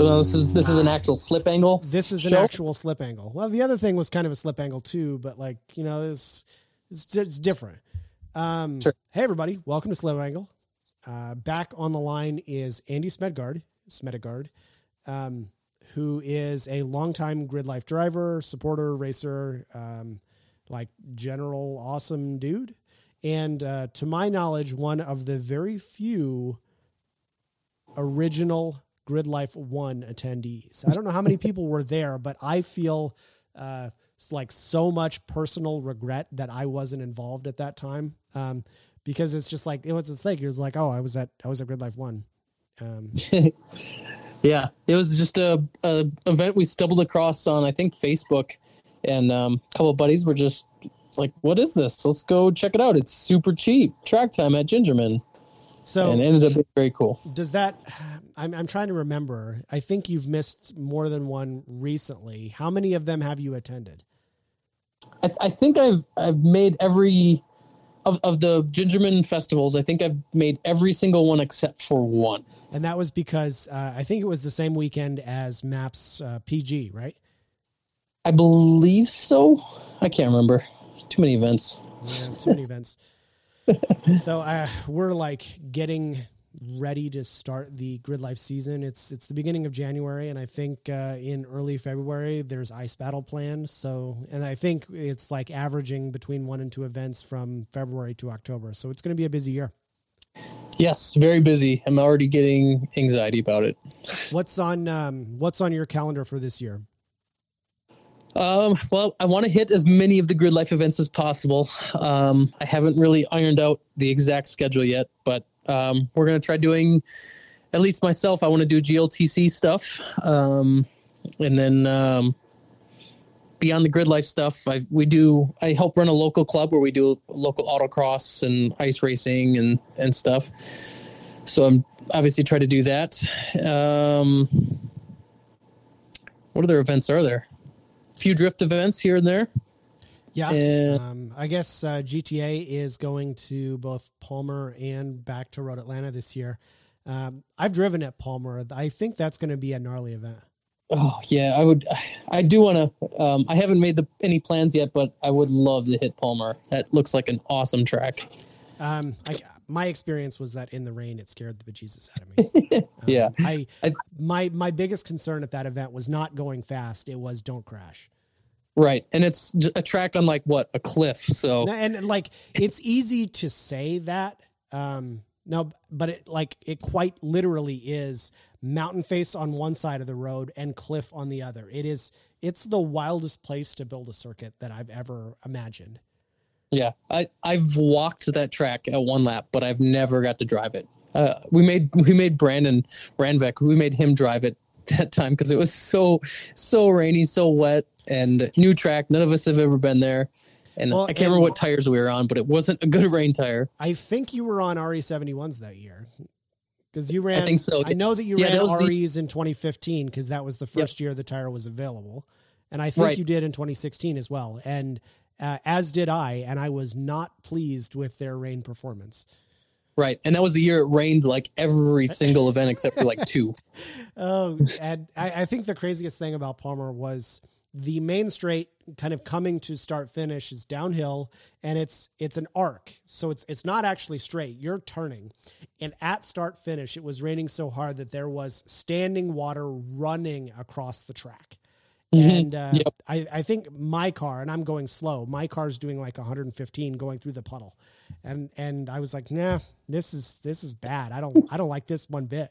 So this is this is an actual slip angle. This is an show? actual slip angle. Well, the other thing was kind of a slip angle too, but like you know, it's it's, it's different. Um, Sure. Hey everybody, welcome to Slip Angle. Uh, back on the line is Andy Smedegard, Smedegard, um, who is a longtime grid life driver, supporter, racer, um, like general awesome dude, and uh, to my knowledge, one of the very few original Grid Life One attendees. I don't know how many people were there, but I feel uh, like so much personal regret that I wasn't involved at that time. Um, because it's just like it was this thing. It was like, oh, I was at I was at Grid Life One. Um, Yeah, it was just a, a event we stumbled across on I think Facebook, and um, a couple of buddies were just like, "What is this? Let's go check it out. It's super cheap. Track time at Gingerman." So and it ended up being very cool. does that? I'm I'm trying to remember. I think you've missed more than one recently. How many of them have you attended? I, I think I've I've made every of, of the Gingerman festivals. I think I've made every single one except for one. And that was because uh, I think it was the same weekend as Maps uh, PG, right? I believe so. I can't remember. Too many events. Yeah, too many events. So uh, we're like getting ready to start the grid life season. It's it's the beginning of January, and I think uh, in early February there's ice battle planned. So, and I think it's like averaging between one and two events from February to October. So it's going to be a busy year. Yes, very busy. I'm already getting anxiety about it. What's on um, What's on your calendar for this year? Um, well, I want to hit as many of the grid life events as possible. Um, I haven't really ironed out the exact schedule yet, but um, we're gonna try doing. At least myself, I want to do GLTC stuff, um, and then um, beyond the grid life stuff, I we do. I help run a local club where we do local autocross and ice racing and and stuff. So I'm obviously try to do that. Um, what other events are there? Few drift events here and there. Yeah. And Um, I guess uh, GTA is going to both Palmer and back to Road Atlanta this year. Um, I've driven at Palmer. I think that's going to be a gnarly event. oh yeah, I would. I do want to. Um, I haven't made the, any plans yet, but I would love to hit Palmer. That looks like an awesome track. Um, I, my experience was that in the rain, it scared the bejesus out of me. Um, Yeah. I, I- my my biggest concern at that event was not going fast. It was don't crash. Right, and it's a track on like what a cliff. So And, and, like it's easy to say that. Um, no, but it like it quite literally is mountain face on one side of the road and cliff on the other. It is it's the wildest place to build a circuit that I've ever imagined. Yeah, I I've walked that track at one lap, but I've never got to drive it. Uh, we made we made Brandon Randvek. We made him drive it that time because it was so so rainy, so wet, and new track. None of us have ever been there, and Well, I can't and- remember what tires we were on, but it wasn't a good rain tire. I think you were on RE71s that year. Because you ran, I think so. I know that you Yeah, ran that was the- REs in 2015 because that was the first year the tire was available, and I think Right. you did in 2016 as well. And uh, as did I, and I was not pleased with their rain performance. Right, and that was the year it rained like every single event except for like two. Oh, and I, I think the craziest thing about Palmer was the main straight kind of coming to start finish is downhill and it's it's an arc. So it's it's not actually straight. You're turning. And at start finish, it was raining so hard that there was standing water running across the track. Mhm. And uh, Yep. I, I think my car, and I'm going slow, my car's doing like 115 going through the puddle. And and I was like, nah, this is this is bad. I don't I don't like this one bit.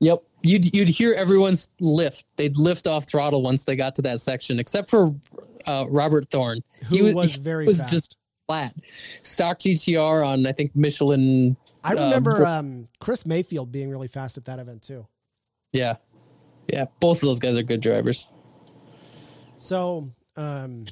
Yep, you'd you'd hear everyone's lift. They'd lift off throttle once they got to that section, except for uh, Robert Thorne. Who was, very was fast. just flat. Stock GTR on I think Michelin. I uh, remember bro- um, Chris Mayfield being really fast at that event too. Yeah, yeah. Both of those guys are good drivers. So, um,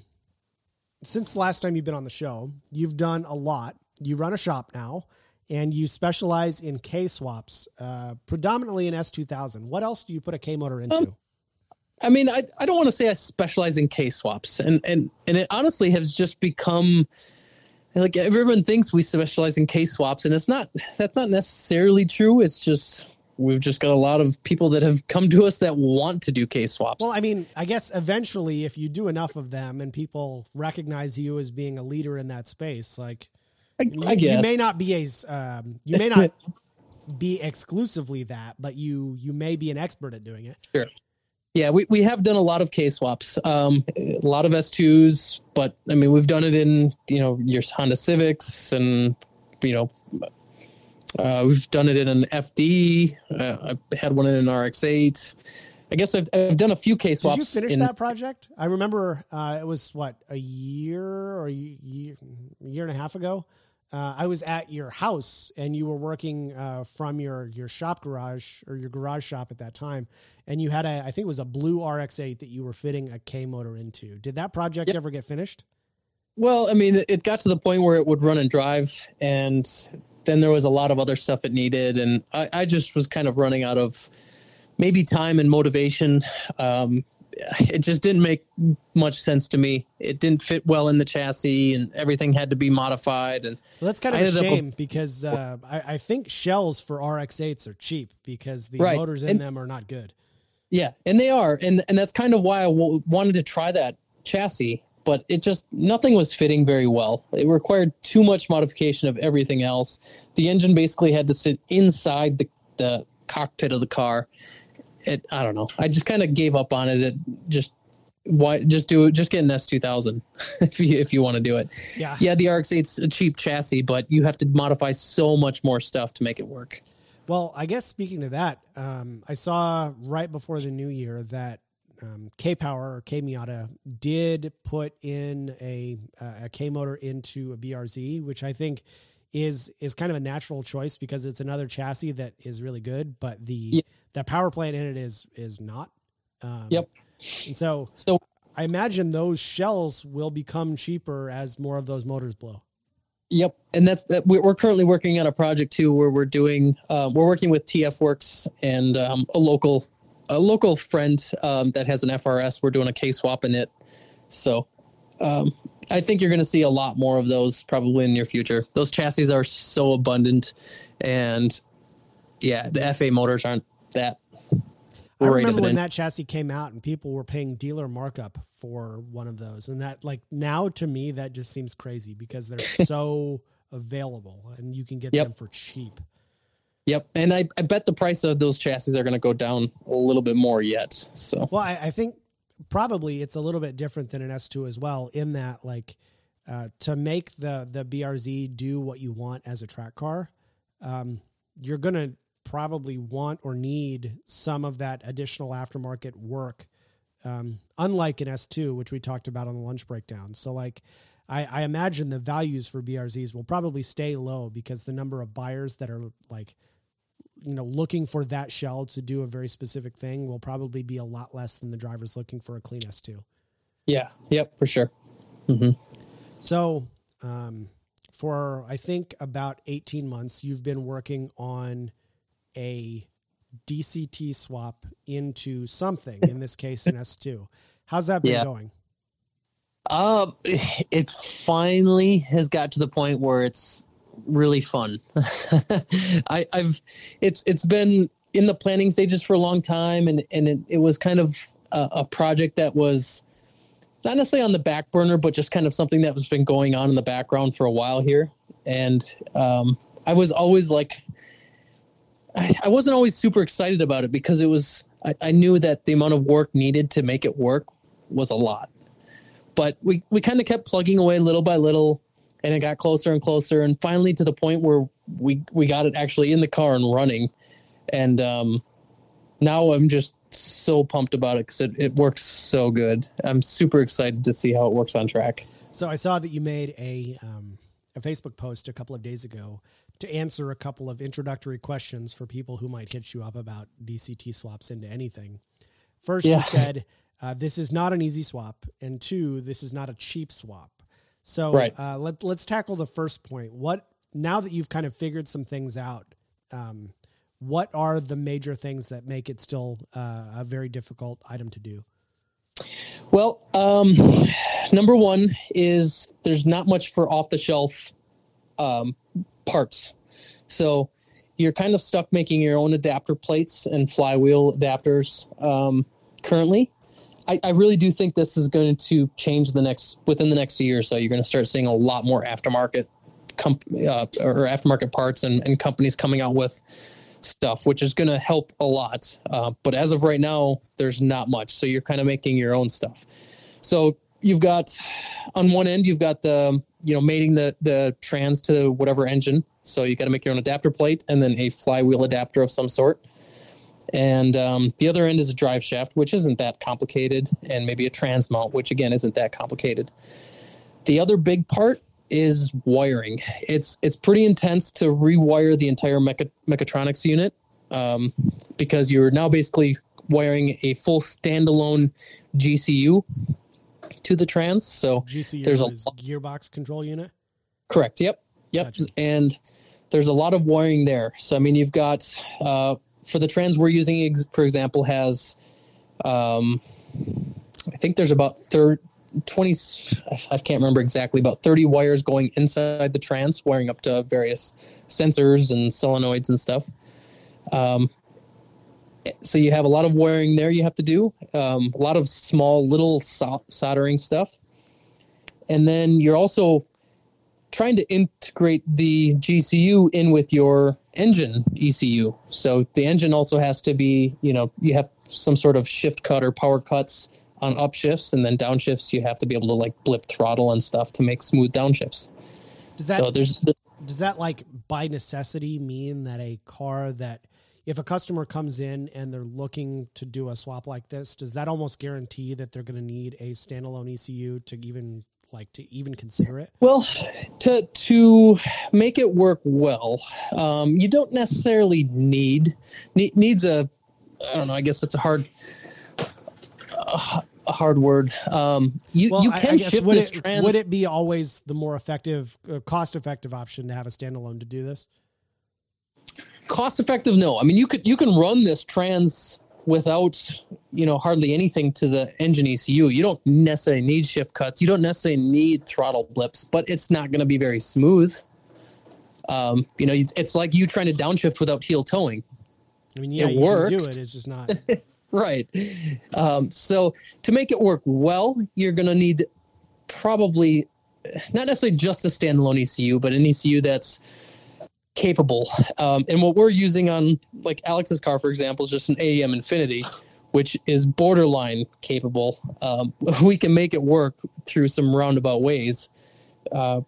since the last time you've been on the show, you've done a lot. You run a shop now, and you specialize in K swaps, uh, predominantly in S2000. What else do you put a K motor into? Um, I mean, I, I don't want to say I specialize in K swaps, and and and it honestly has just become like everyone thinks we specialize in K swaps, and it's not. That's not necessarily true. It's just we've just got a lot of people that have come to us that want to do K swaps. Well, I mean, I guess eventually, if you do enough of them and people recognize you as being a leader in that space, like I, you, I guess you may not be a um, you may not be exclusively that, but you you may be an expert at doing it. Sure. Yeah, we, we have done a lot of K swaps, um, a lot of S2s, but I mean, we've done it in, you know, your Honda Civics and, you know, uh, we've done it in an FD. Uh, I had one in an RX8. I guess I've, I've done a few K swaps. Did you finish in, that project? I remember uh, it was what a year or a year, year and a half ago. Uh, I was at your house and you were working uh, from your your shop garage or your garage shop at that time, and you had a I think it was a blue RX8 that you were fitting a K motor into. Did that project Yep. ever get finished? Well, I mean, it got to the point where it would run and drive, and then there was a lot of other stuff it needed, and I, I just was kind of running out of maybe time and motivation. Um, it just didn't make much sense to me. It didn't fit well in the chassis, and everything had to be modified. And Well, that's kind of a shame because uh, I, I think shells for RX8s are cheap because the Right. motors in And- them are not good. yeah, and they are, and and that's kind of why I w- wanted to try that chassis, but it just nothing was fitting very well. It required too much modification of everything else. The engine basically had to sit inside the the cockpit of the car. It I don't know. I just kind of gave up on it. It just why just do it. Just get an S two thousand if you if you want to do it. Yeah. Yeah, the RX-8's a cheap chassis, but you have to modify so much more stuff to make it work. Well, I guess speaking to that, um, I saw right before the new year that um, K Power or K Miata did put in a a K motor into a BRZ, which I think is is kind of a natural choice because it's another chassis that is really good, but the Yeah. the power plant in it is is not. Um, Yep. And so So I imagine those shells will become cheaper as more of those motors blow. Yep, and that's that. We're we're currently working on a project too, where we're doing. Um, we're working with TF Works and um, a local, a local friend um, that has an FRS. We're doing a K swap in it, so um, I think you're going to see a lot more of those probably in the near future. Those chassis are so abundant, and yeah, the FA motors aren't that. I remember when en- that chassis came out and people were paying dealer markup for one of those. And that like now to me that just seems crazy because they're so available and you can get Yep. them for cheap. Yep, and I, I bet the price of those chassis are going to go down a little bit more yet. So Well, I, I think probably it's a little bit different than an S2 as well in that like uh, to make the the BRZ do what you want as a track car, um, you're gonna probably want or need some of that additional aftermarket work. Um, unlike an S2, which we talked about on the lunch breakdown. So like I, I imagine the values for BRZs will probably stay low because the number of buyers that are like you know looking for that shell to do a very specific thing will probably be a lot less than the drivers looking for a clean S2. yeah, yep, for sure. hmm So, um, for I think about 18 months, you've been working on a DCT swap into something, in this case, an S2. How's that been Yeah. going? Um, it finally has got to the point where it's really fun. I, I've it's it's been in the planning stages for a long time, and and it, it was kind of a, a project that was not necessarily on the back burner, but just kind of something that was been going on in the background for a while here. And um, I was always like, I, I wasn't always super excited about it because it was I, I knew that the amount of work needed to make it work was a lot but we, we kind of kept plugging away little by little and it got closer and closer and finally to the point where we we got it actually in the car and running and um now i'm just so pumped about it because it, it works so good i'm super excited to see how it works on track So I saw that you made a um, a Facebook post a couple of days ago to answer a couple of introductory questions for people who might hit you up about DCT swaps into anything. First, Yeah. you said uh, this is not an easy swap, and two, this is not a cheap swap. So Right. uh, let let's tackle the first point. What now that you've kind of figured some things out, um, what are the major things that make it still uh, a very difficult item to do? Well, um, number one is there's not much for off the shelf um, parts. So you're kind of stuck making your own adapter plates and flywheel adapters um, currently. I, I, really do think this is going to change the next within the next year or so. You're going to start seeing a lot more aftermarket comp, uh, or aftermarket parts and, and companies coming out with stuff, which is going to help a lot. Uh, but as of right now, there's not much. So you're kind of making your own stuff. So you've got on one end, you've got the you know mating the the trans to whatever engine. So you got to make your own adapter plate and then a flywheel adapter of some sort. And um, the other end is a drive shaft, which isn't that complicated, and maybe a trans mount, which again isn't that complicated. The other big part is wiring. It's it's pretty intense to rewire the entire mecha, mechatronics unit um, because you're now basically wiring a full standalone GCU to the trans. So GCU there's a gearbox control unit. Correct. Yep. Yep. Gotcha. And there's a lot of wiring there. So I mean, you've got uh, for the trans we're using, for example, has um, I think there's about 30, 20 i can't remember exactly about 30 wires going inside the trans wiring up to various sensors and solenoids and stuff. Um, so you have a lot of wiring there you have to do um, a lot of small little soldering stuff. And then you're also trying to integrate the gcu in with your engine ecu so the engine also has to be you know you have some sort of shift cut or power cuts on upshifts and then downshifts you have to be able to like blip throttle and stuff to make smooth downshifts does that so there's does that like by necessity mean that a car that if a customer comes in and they're looking to do a swap like this, does that almost guarantee that they're going to need a standalone ECU to even like to even consider it? Well, to to make it work well, um, you don't necessarily need, need needs a I don't know. I guess that's a hard uh, a hard word. Um, you well, you can ship would this it, trans. Would it be always the more effective, uh, cost effective option to have a standalone to do this? cost effective no i mean you could you can run this trans without you know hardly anything to the engine ecu you don't necessarily need shift cuts. You don't necessarily need throttle blips but it's not going to be very smooth. Um, you know it's like you trying to downshift without heel toeing. I mean yeah it works do it it's just not right. Um, so to make it work well you're going to need probably not necessarily just a standalone ecu but an ecu that's capable. Um, and what we're using on like Alex's car, for example, is just an AEM Infinity, which is borderline capable. Um, we can make it work through some roundabout ways, uh,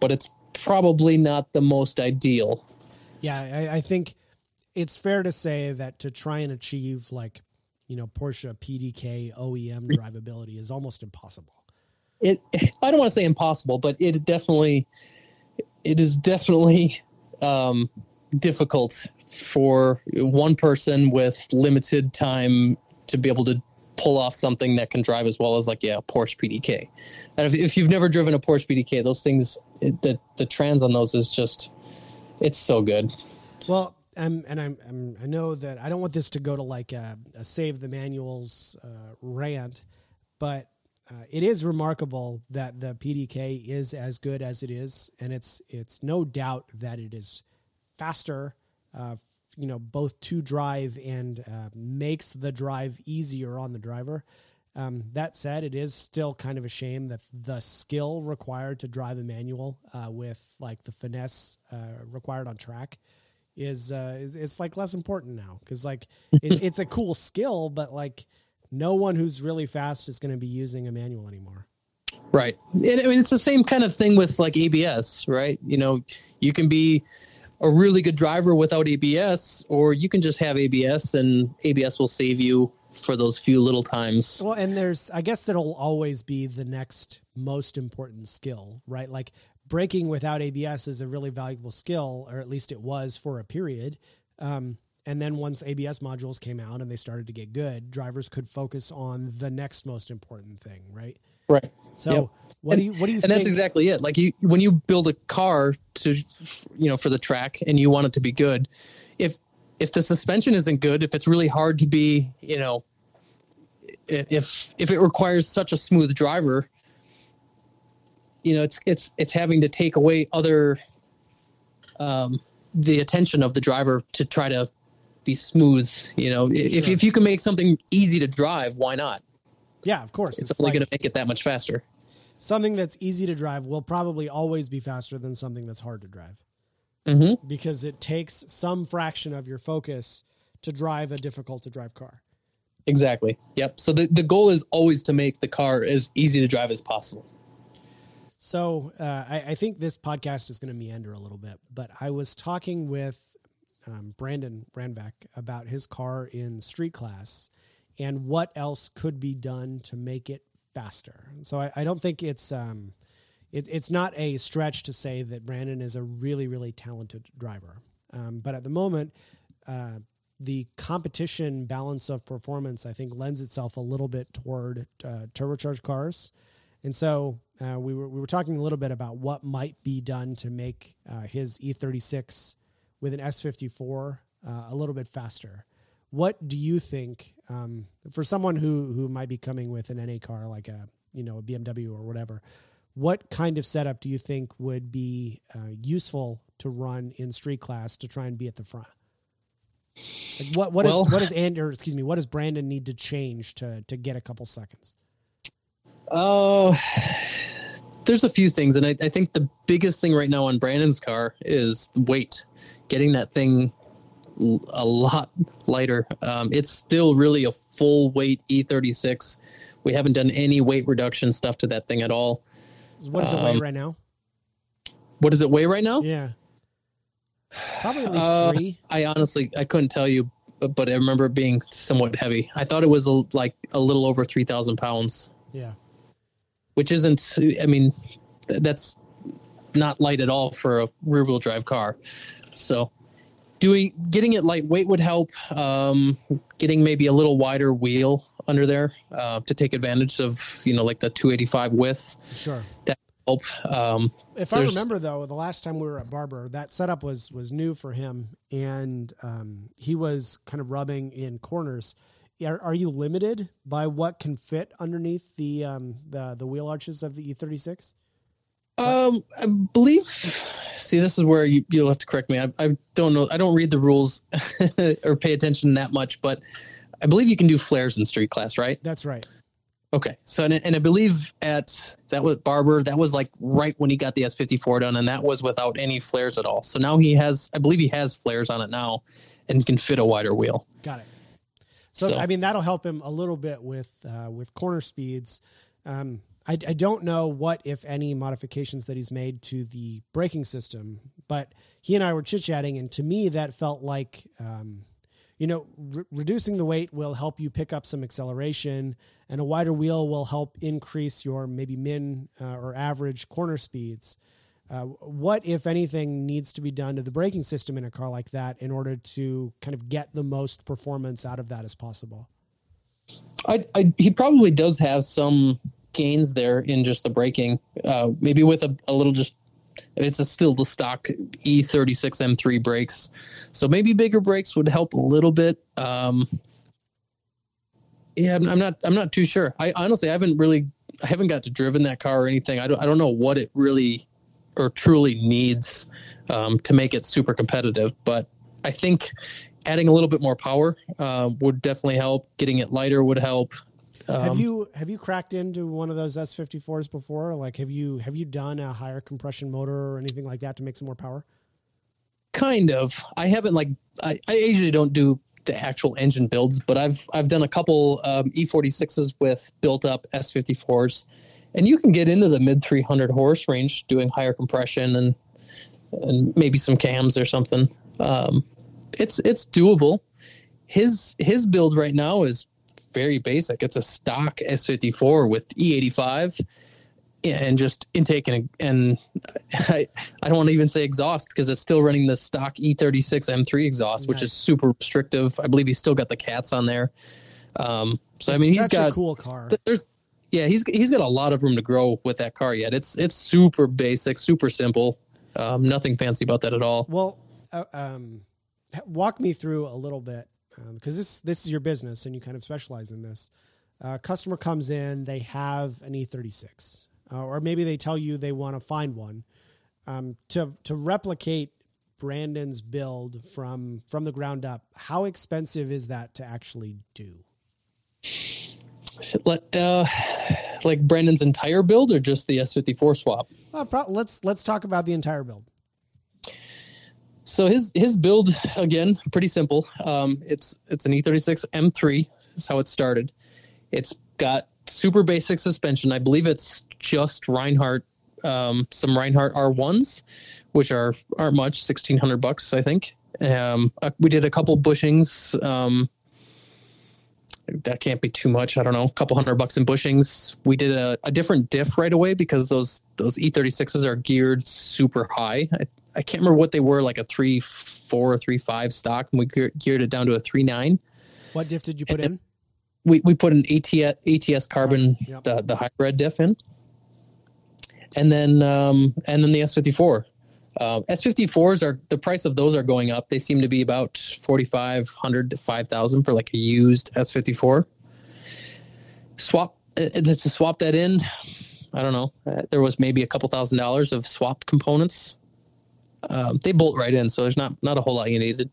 but it's probably not the most ideal. Yeah, I, I think it's fair to say that to try and achieve like you know Porsche PDK OEM drivability is almost impossible. It I don't want to say impossible, but it definitely it is definitely um, difficult for one person with limited time to be able to pull off something that can drive as well as like yeah Porsche PDK. And if, if you've never driven a Porsche PDK, those things the the trans on those is just it's so good. Well, I'm, and I'm, I'm, i know that I don't want this to go to like a, a save the manuals uh, rant, but uh, it is remarkable that the PDK is as good as it is, and it's it's no doubt that it is faster. Uh, you know, both to drive and uh, makes the drive easier on the driver. Um, that said, it is still kind of a shame that the skill required to drive a manual uh, with like the finesse uh, required on track is, uh, is it's like less important now because like it, it's a cool skill, but like no one who's really fast is going to be using a manual anymore. Right. And I mean, it's the same kind of thing with like ABS, right? You know, you can be a really good driver without ABS, or you can just have ABS and ABS will save you for those few little times. Well, and there's, I guess that'll always be the next most important skill, right? Like braking without ABS is a really valuable skill, or at least it was for a period. Um, and then once ABS modules came out and they started to get good, drivers could focus on the next most important thing, right? Right. So yep. what and, do you what do you and think? that's exactly it. Like you when you build a car to you know for the track and you want it to be good, if if the suspension isn't good, if it's really hard to be, you know, if if it requires such a smooth driver, you know, it's it's it's having to take away other um the attention of the driver to try to be smooth. You know, if if you can make something easy to drive, why not? Yeah, of course. It's, it's only like, going to make it that much faster. Something that's easy to drive will probably always be faster than something that's hard to drive. Mm-hmm. Because it takes some fraction of your focus to drive a difficult to drive car. Exactly. Yep. So the, the goal is always to make the car as easy to drive as possible. So uh, I, I, think this podcast is going to meander a little bit, but I was talking with um, Brandon Brandvac about his car in street class and what else could be done to make it faster. So I, I don't think it's um, it, it's not a stretch to say that Brandon is a really really talented driver. Um, but at the moment, uh, the competition balance of performance I think lends itself a little bit toward uh, turbocharged cars, and so uh, we were we were talking a little bit about what might be done to make uh, his E36 with an S54 uh, a little bit faster. What do you think um, for someone who who might be coming with an NA car like a you know a BMW or whatever? What kind of setup do you think would be uh, useful to run in street class to try and be at the front? Like what what well, is, what does and or excuse me what does Brandon need to change to to get a couple seconds? Oh, there's a few things, and I, I, think the biggest thing right now on Brandon's car is weight. Getting that thing a lot lighter. Um, it's still really a full weight E36. We haven't done any weight reduction stuff to that thing at all. What does it weigh um, right now? What does it weigh right now? Yeah, probably at least uh, three. I honestly I couldn't tell you, but, but I remember it being somewhat heavy. I thought it was a, like a little over three thousand pounds. Yeah, which isn't. I mean, that's not light at all for a rear wheel drive car. So doing getting it lightweight would help. Um, getting maybe a little wider wheel under there uh, to take advantage of you know like the 285 width. Sure. That help. Um, if I remember though, the last time we were at Barber, that setup was was new for him, and um, he was kind of rubbing in corners. Are, are, you limited by what can fit underneath the um, the the wheel arches of the E36? Um, I believe. See, this is where you, you'll have to correct me. I, I don't know. I don't read the rules or pay attention that much, but I believe you can do flares in street class, right? That's right. Okay, so and, and I believe at that was Barber. That was like right when he got the S54 done, and that was without any flares at all. So now he has, I believe he has flares on it now, and can fit a wider wheel. Got it. So, so. I mean that'll help him a little bit with uh, with corner speeds. Um, I, I don't know what, if any, modifications that he's made to the braking system, but he and I were chit chatting, and to me, that felt like, um, you know, re- reducing the weight will help you pick up some acceleration, and a wider wheel will help increase your maybe min uh, or average corner speeds. Uh, what, if anything, needs to be done to the braking system in a car like that in order to kind of get the most performance out of that as possible? I, I, he probably does have some gains there in just the braking. Uh, maybe with a, a little just it's a still the stock E36 M3 brakes, so maybe bigger brakes would help a little bit. Um, yeah, I'm, I'm, not. I'm not too sure. I honestly I haven't really. I haven't got to driven that car or anything. I don't. I don't know what it really or truly needs um, to make it super competitive. But I think adding a little bit more power uh, would definitely help. Getting it lighter would help. Um, have you have you cracked into one of those S54s before? Like, have you have you done a higher compression motor or anything like that to make some more power? Kind of. I haven't like I, I usually don't do the actual engine builds, but I've I've done a couple um, E46s with built up S54s, and you can get into the mid 300 horse range doing higher compression and and maybe some cams or something. Um, it's it's doable. His his build right now is very basic. It's a stock S54 with E85 and just intake and, and I, I don't want to even say exhaust because it's still running the stock E36 M3 exhaust, nice. which is super restrictive. I believe he's still got the cats on there. Um, so it's I mean, he's got a cool car. There's, yeah, he's he's got a lot of room to grow with that car yet. It's it's super basic, super simple, um, nothing fancy about that at all. Well, uh, um, walk me through a little bit because um, this this is your business and you kind of specialize in this. Uh, customer comes in, they have an E36, uh, or maybe they tell you they want to find one. Um, to to replicate Brandon's build from from the ground up, how expensive is that to actually do? Uh, like Brandon's entire build, or just the S54 swap? Uh, pro- let's let's talk about the entire build. So his his build again pretty simple. Um, it's it's an E36 M3 is how it started. It's got super basic suspension. I believe it's just Reinhardt um, some Reinhardt R1s, which are aren't much, sixteen hundred bucks I think. Um, uh, we did a couple bushings. Um, that can't be too much. I don't know, a couple hundred bucks in bushings. We did a, a different diff right away because those those E36s are geared super high. I, I can't remember what they were, like a three four or three five stock, and we geared it down to a three nine. What diff did you put and in? We we put an ATS ATS carbon yep. the the hybrid diff in, and then um and then the S54. Uh, S54s are the price of those are going up. They seem to be about 4,500 to 5,000 for like a used S54. Swap to swap that in. I don't know. Uh, there was maybe a couple thousand dollars of swap components. Um, they bolt right in, so there's not not a whole lot you needed.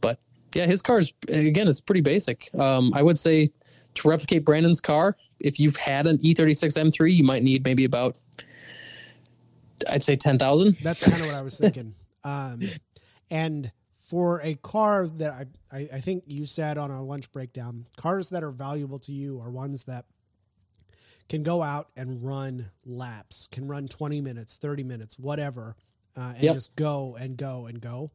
But yeah, his car is again it's pretty basic. Um, I would say to replicate Brandon's car, if you've had an E36 M3, you might need maybe about I'd say ten thousand. That's kind of what I was thinking. Um, and for a car that I, I, I think you said on our lunch breakdown, cars that are valuable to you are ones that can go out and run laps, can run twenty minutes, thirty minutes, whatever, uh, and yep. just go and go and go.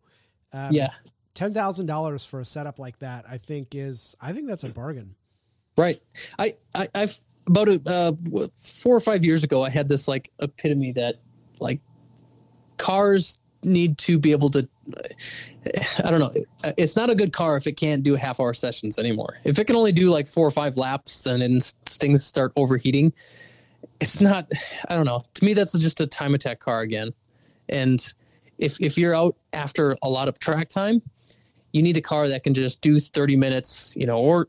Um, yeah, ten thousand dollars for a setup like that, I think is I think that's a bargain. Right. I, I I've about a, uh, four or five years ago, I had this like epitome that like cars need to be able to i don't know. It's not a good car if it can't do half hour sessions anymore. If it can only do like four or five laps and then things start overheating it's not i don't know. To me that's just a time attack car again. And if if you're out after a lot of track time you need a car that can just do 30 minutes you know or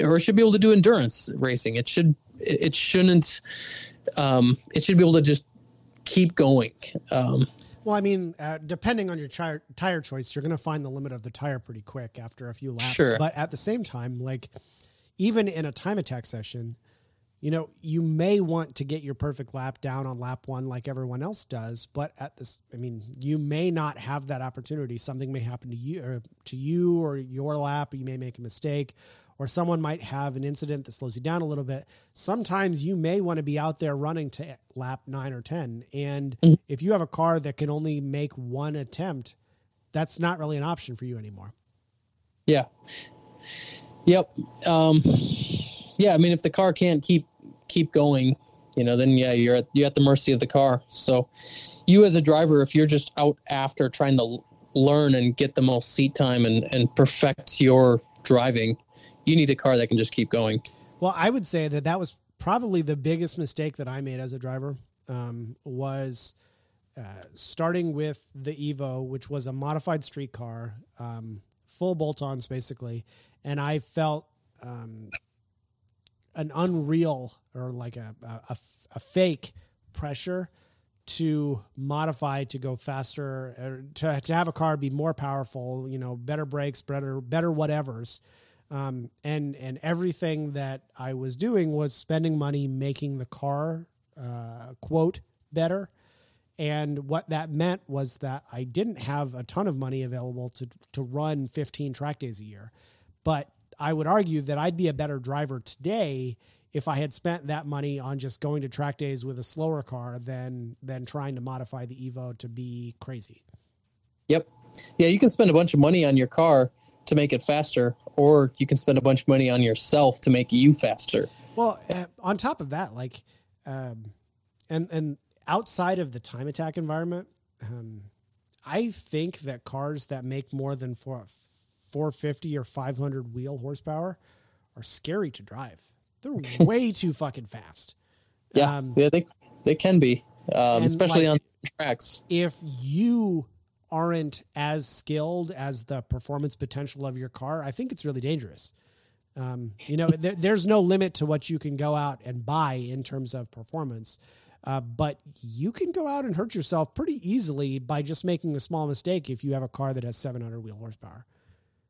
or should be able to do endurance racing. It should it shouldn't um it should be able to just keep going. Um, well, I mean, uh, depending on your tire, tire choice, you're going to find the limit of the tire pretty quick after a few laps. Sure. But at the same time, like even in a time attack session, you know, you may want to get your perfect lap down on lap one like everyone else does, but at this, I mean, you may not have that opportunity. Something may happen to you or to you or your lap. You may make a mistake, or someone might have an incident that slows you down a little bit, sometimes you may want to be out there running to lap nine or 10. And mm-hmm. if you have a car that can only make one attempt, that's not really an option for you anymore. Yeah. Yep. Um, yeah. I mean, if the car can't keep, keep going, you know, then yeah, you're at, you're at the mercy of the car. So you as a driver, if you're just out after trying to learn and get the most seat time and, and perfect your driving, you need a car that can just keep going. Well, I would say that that was probably the biggest mistake that I made as a driver um, was uh, starting with the Evo, which was a modified street car, um, full bolt-ons basically, and I felt um, an unreal or like a, a, a fake pressure to modify to go faster to, to have a car be more powerful you know better brakes better better whatevers um, and and everything that I was doing was spending money making the car uh, quote better. And what that meant was that I didn't have a ton of money available to to run 15 track days a year. But I would argue that I'd be a better driver today if I had spent that money on just going to track days with a slower car than than trying to modify the Evo to be crazy. Yep. Yeah, you can spend a bunch of money on your car to make it faster, or you can spend a bunch of money on yourself to make you faster. Well, uh, on top of that, like, um, and and outside of the time attack environment, um, I think that cars that make more than four, 450 or 500 wheel horsepower are scary to drive. They're way too fucking fast. Yeah, um, yeah, they they can be, um, especially like, on tracks. If you aren't as skilled as the performance potential of your car, I think it's really dangerous. Um, you know, there, there's no limit to what you can go out and buy in terms of performance. Uh, but you can go out and hurt yourself pretty easily by just making a small mistake if you have a car that has 700 wheel horsepower.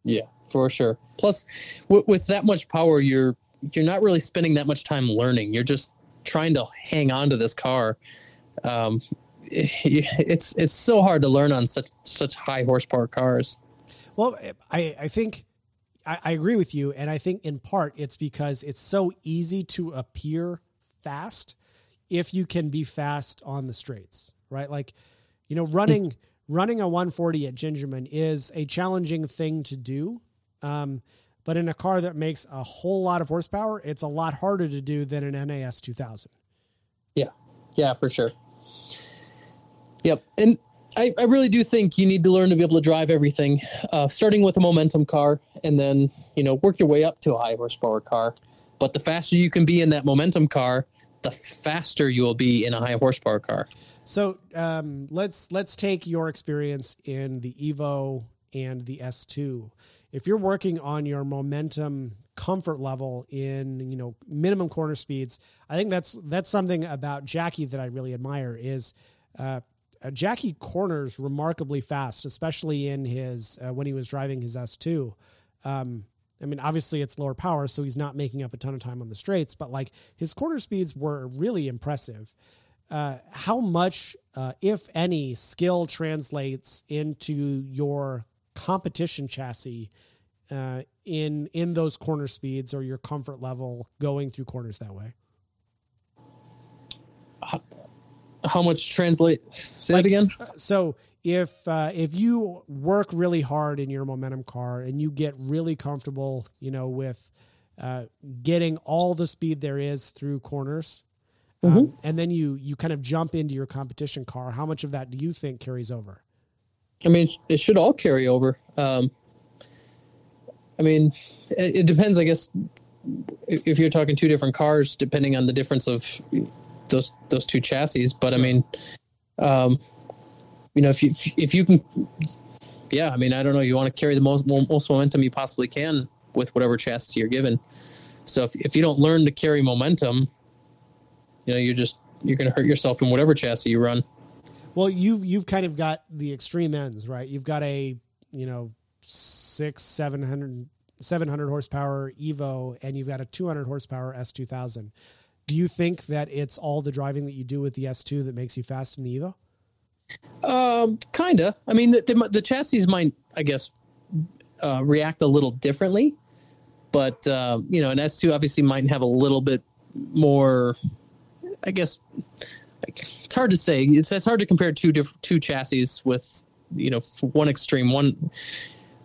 Yeah, for sure. Plus, w- with that much power, you're you're not really spending that much time learning. You're just trying to hang on to this car. Um, it's it's so hard to learn on such such high horsepower cars. Well, I I think I, I agree with you, and I think in part it's because it's so easy to appear fast if you can be fast on the straights, right? Like, you know, running running a 140 at Gingerman is a challenging thing to do. Um, but in a car that makes a whole lot of horsepower, it's a lot harder to do than an NA S2000. Yeah, yeah, for sure. Yep, and I, I really do think you need to learn to be able to drive everything, uh, starting with a momentum car, and then you know work your way up to a high horsepower car. But the faster you can be in that momentum car, the faster you will be in a high horsepower car. So um, let's let's take your experience in the Evo and the S2. If you're working on your momentum comfort level in you know minimum corner speeds, I think that's that's something about Jackie that I really admire. Is uh, uh, Jackie corners remarkably fast, especially in his uh, when he was driving his S2. Um, I mean, obviously it's lower power, so he's not making up a ton of time on the straights, but like his corner speeds were really impressive. Uh, how much, uh, if any, skill translates into your competition chassis uh, in in those corner speeds or your comfort level going through corners that way? How much translate? Say like, that again. Uh, so if uh, if you work really hard in your momentum car and you get really comfortable, you know, with uh, getting all the speed there is through corners, um, mm-hmm. and then you you kind of jump into your competition car, how much of that do you think carries over? I mean, it should all carry over. Um, I mean, it, it depends, I guess, if you're talking two different cars, depending on the difference of those those two chassis. But sure. I mean, um, you know, if you if you can, yeah, I mean, I don't know, you want to carry the most most momentum you possibly can with whatever chassis you're given. So if if you don't learn to carry momentum, you know, you're just you're going to hurt yourself in whatever chassis you run. Well, you've you've kind of got the extreme ends, right? You've got a you know six, 700, 700 horsepower Evo, and you've got a 200 horsepower S2000. Do you think that it's all the driving that you do with the S2 that makes you fast in the Evo? Um, kinda. I mean, the, the, the chassis might, I guess, uh, react a little differently, but uh, you know, an S2 obviously might have a little bit more. I guess like, it's hard to say. It's it's hard to compare two diff- two chassis with you know one extreme one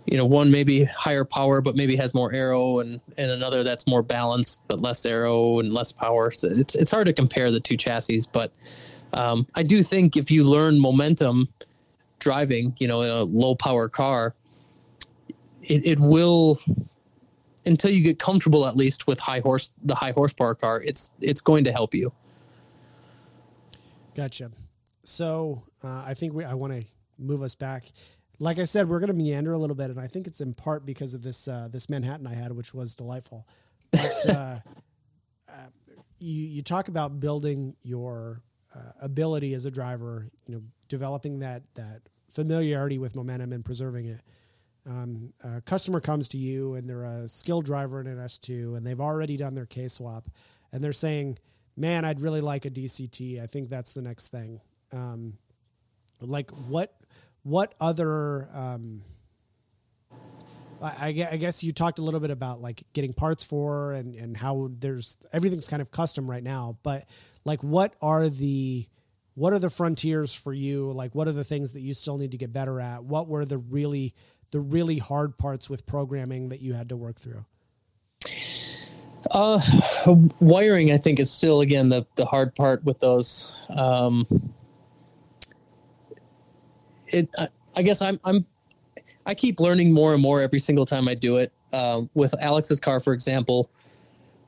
you know one maybe higher power but maybe has more aero and and another that's more balanced but less aero and less power. So it's it's hard to compare the two chassis but um, i do think if you learn momentum driving you know in a low power car it, it will until you get comfortable at least with high horse the high horsepower car it's it's going to help you. Gotcha. So uh, i think we i want to move us back like I said, we're going to meander a little bit, and I think it's in part because of this uh, this Manhattan I had, which was delightful. But uh, uh, you you talk about building your uh, ability as a driver, you know, developing that that familiarity with momentum and preserving it. Um, a customer comes to you and they're a skilled driver in an S2 and they've already done their K swap and they're saying, "Man, I'd really like a DCT. I think that's the next thing." Um, like what what other um, I, guess you talked a little bit about like getting parts for and and how there's everything's kind of custom right now but like what are the what are the frontiers for you? Like what are the things that you still need to get better at? What were the really the really hard parts with programming that you had to work through? Uh wiring i think is still again the the hard part with those. Um it I, I guess I'm I'm I keep learning more and more every single time I do it. Uh, with Alex's car, for example,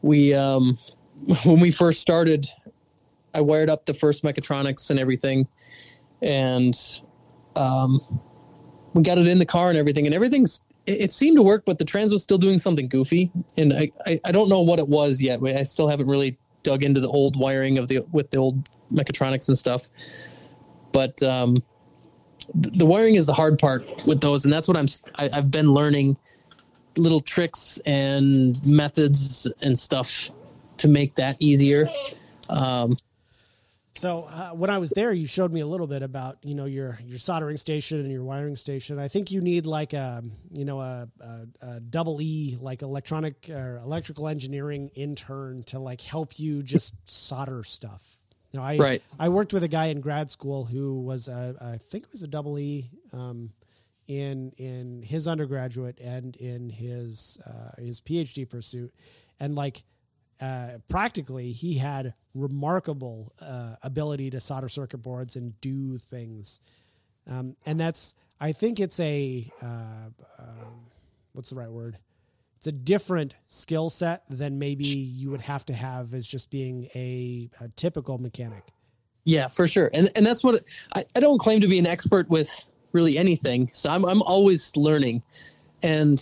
we um, when we first started, I wired up the first mechatronics and everything, and um, we got it in the car and everything, and everything's it, it seemed to work, but the trans was still doing something goofy, and I, I I don't know what it was yet. I still haven't really dug into the old wiring of the with the old mechatronics and stuff. But um, the wiring is the hard part with those, and that's what I'm I, I've been learning little tricks and methods and stuff to make that easier. Um, so uh, when I was there, you showed me a little bit about you know your your soldering station and your wiring station. I think you need like a you know a, a, a double E like electronic or electrical engineering intern to like help you just solder stuff. You know, I right. I worked with a guy in grad school who was a, I think it was a double E um, in in his undergraduate and in his uh, his PhD pursuit, and like uh, practically he had remarkable uh, ability to solder circuit boards and do things, um, and that's I think it's a uh, um, what's the right word it's a different skill set than maybe you would have to have as just being a, a typical mechanic. Yeah, for sure. And and that's what I, I don't claim to be an expert with really anything. So I'm I'm always learning. And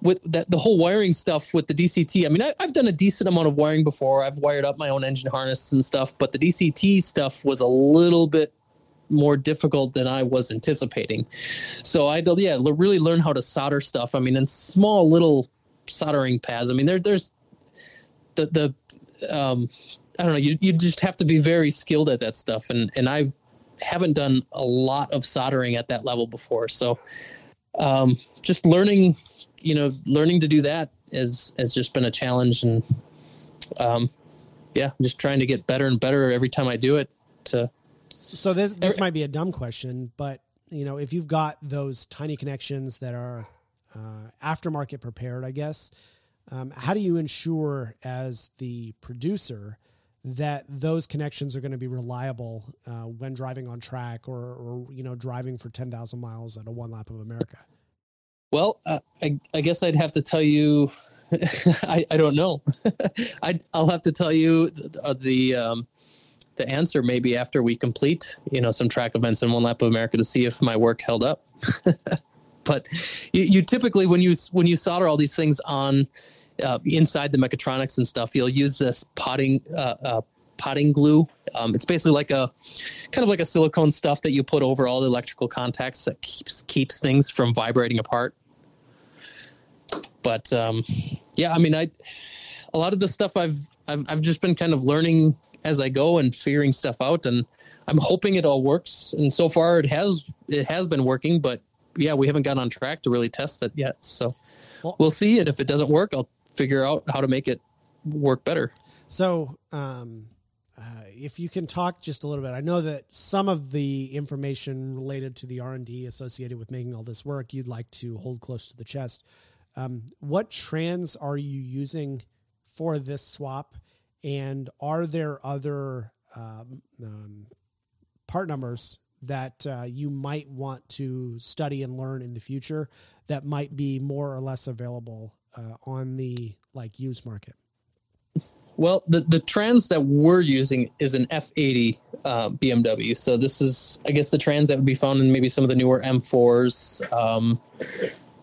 with that the whole wiring stuff with the DCT, I mean I, have done a decent amount of wiring before. I've wired up my own engine harness and stuff, but the DCT stuff was a little bit more difficult than I was anticipating. So I yeah really learn how to solder stuff. I mean, in small little soldering pads. I mean, there there's the the um, I don't know. You you just have to be very skilled at that stuff, and and I haven't done a lot of soldering at that level before. So um, just learning, you know, learning to do that has has just been a challenge, and um, yeah, just trying to get better and better every time I do it. To so this this might be a dumb question, but you know, if you've got those tiny connections that are uh, aftermarket prepared, I guess, um, how do you ensure as the producer that those connections are going to be reliable uh, when driving on track or, or you know driving for ten thousand miles at a one lap of America? Well, uh, I, I guess I'd have to tell you. I, I don't know. I I'll have to tell you the, the um, the answer maybe after we complete, you know, some track events in one lap of America to see if my work held up. but you, you, typically when you when you solder all these things on uh, inside the mechatronics and stuff, you'll use this potting uh, uh, potting glue. Um, it's basically like a kind of like a silicone stuff that you put over all the electrical contacts that keeps keeps things from vibrating apart. But um, yeah, I mean, I a lot of the stuff I've I've I've just been kind of learning as I go and figuring stuff out and I'm hoping it all works. And so far it has it has been working, but yeah, we haven't got on track to really test it yet. So well, we'll see. And if it doesn't work, I'll figure out how to make it work better. So, um, uh, if you can talk just a little bit, I know that some of the information related to the R and D associated with making all this work, you'd like to hold close to the chest. Um, what trans are you using for this swap? And are there other um, um, part numbers that uh, you might want to study and learn in the future that might be more or less available uh, on the like used market? Well, the, the trans that we're using is an F80 uh, BMW. So this is, I guess, the trans that would be found in maybe some of the newer M4s, um,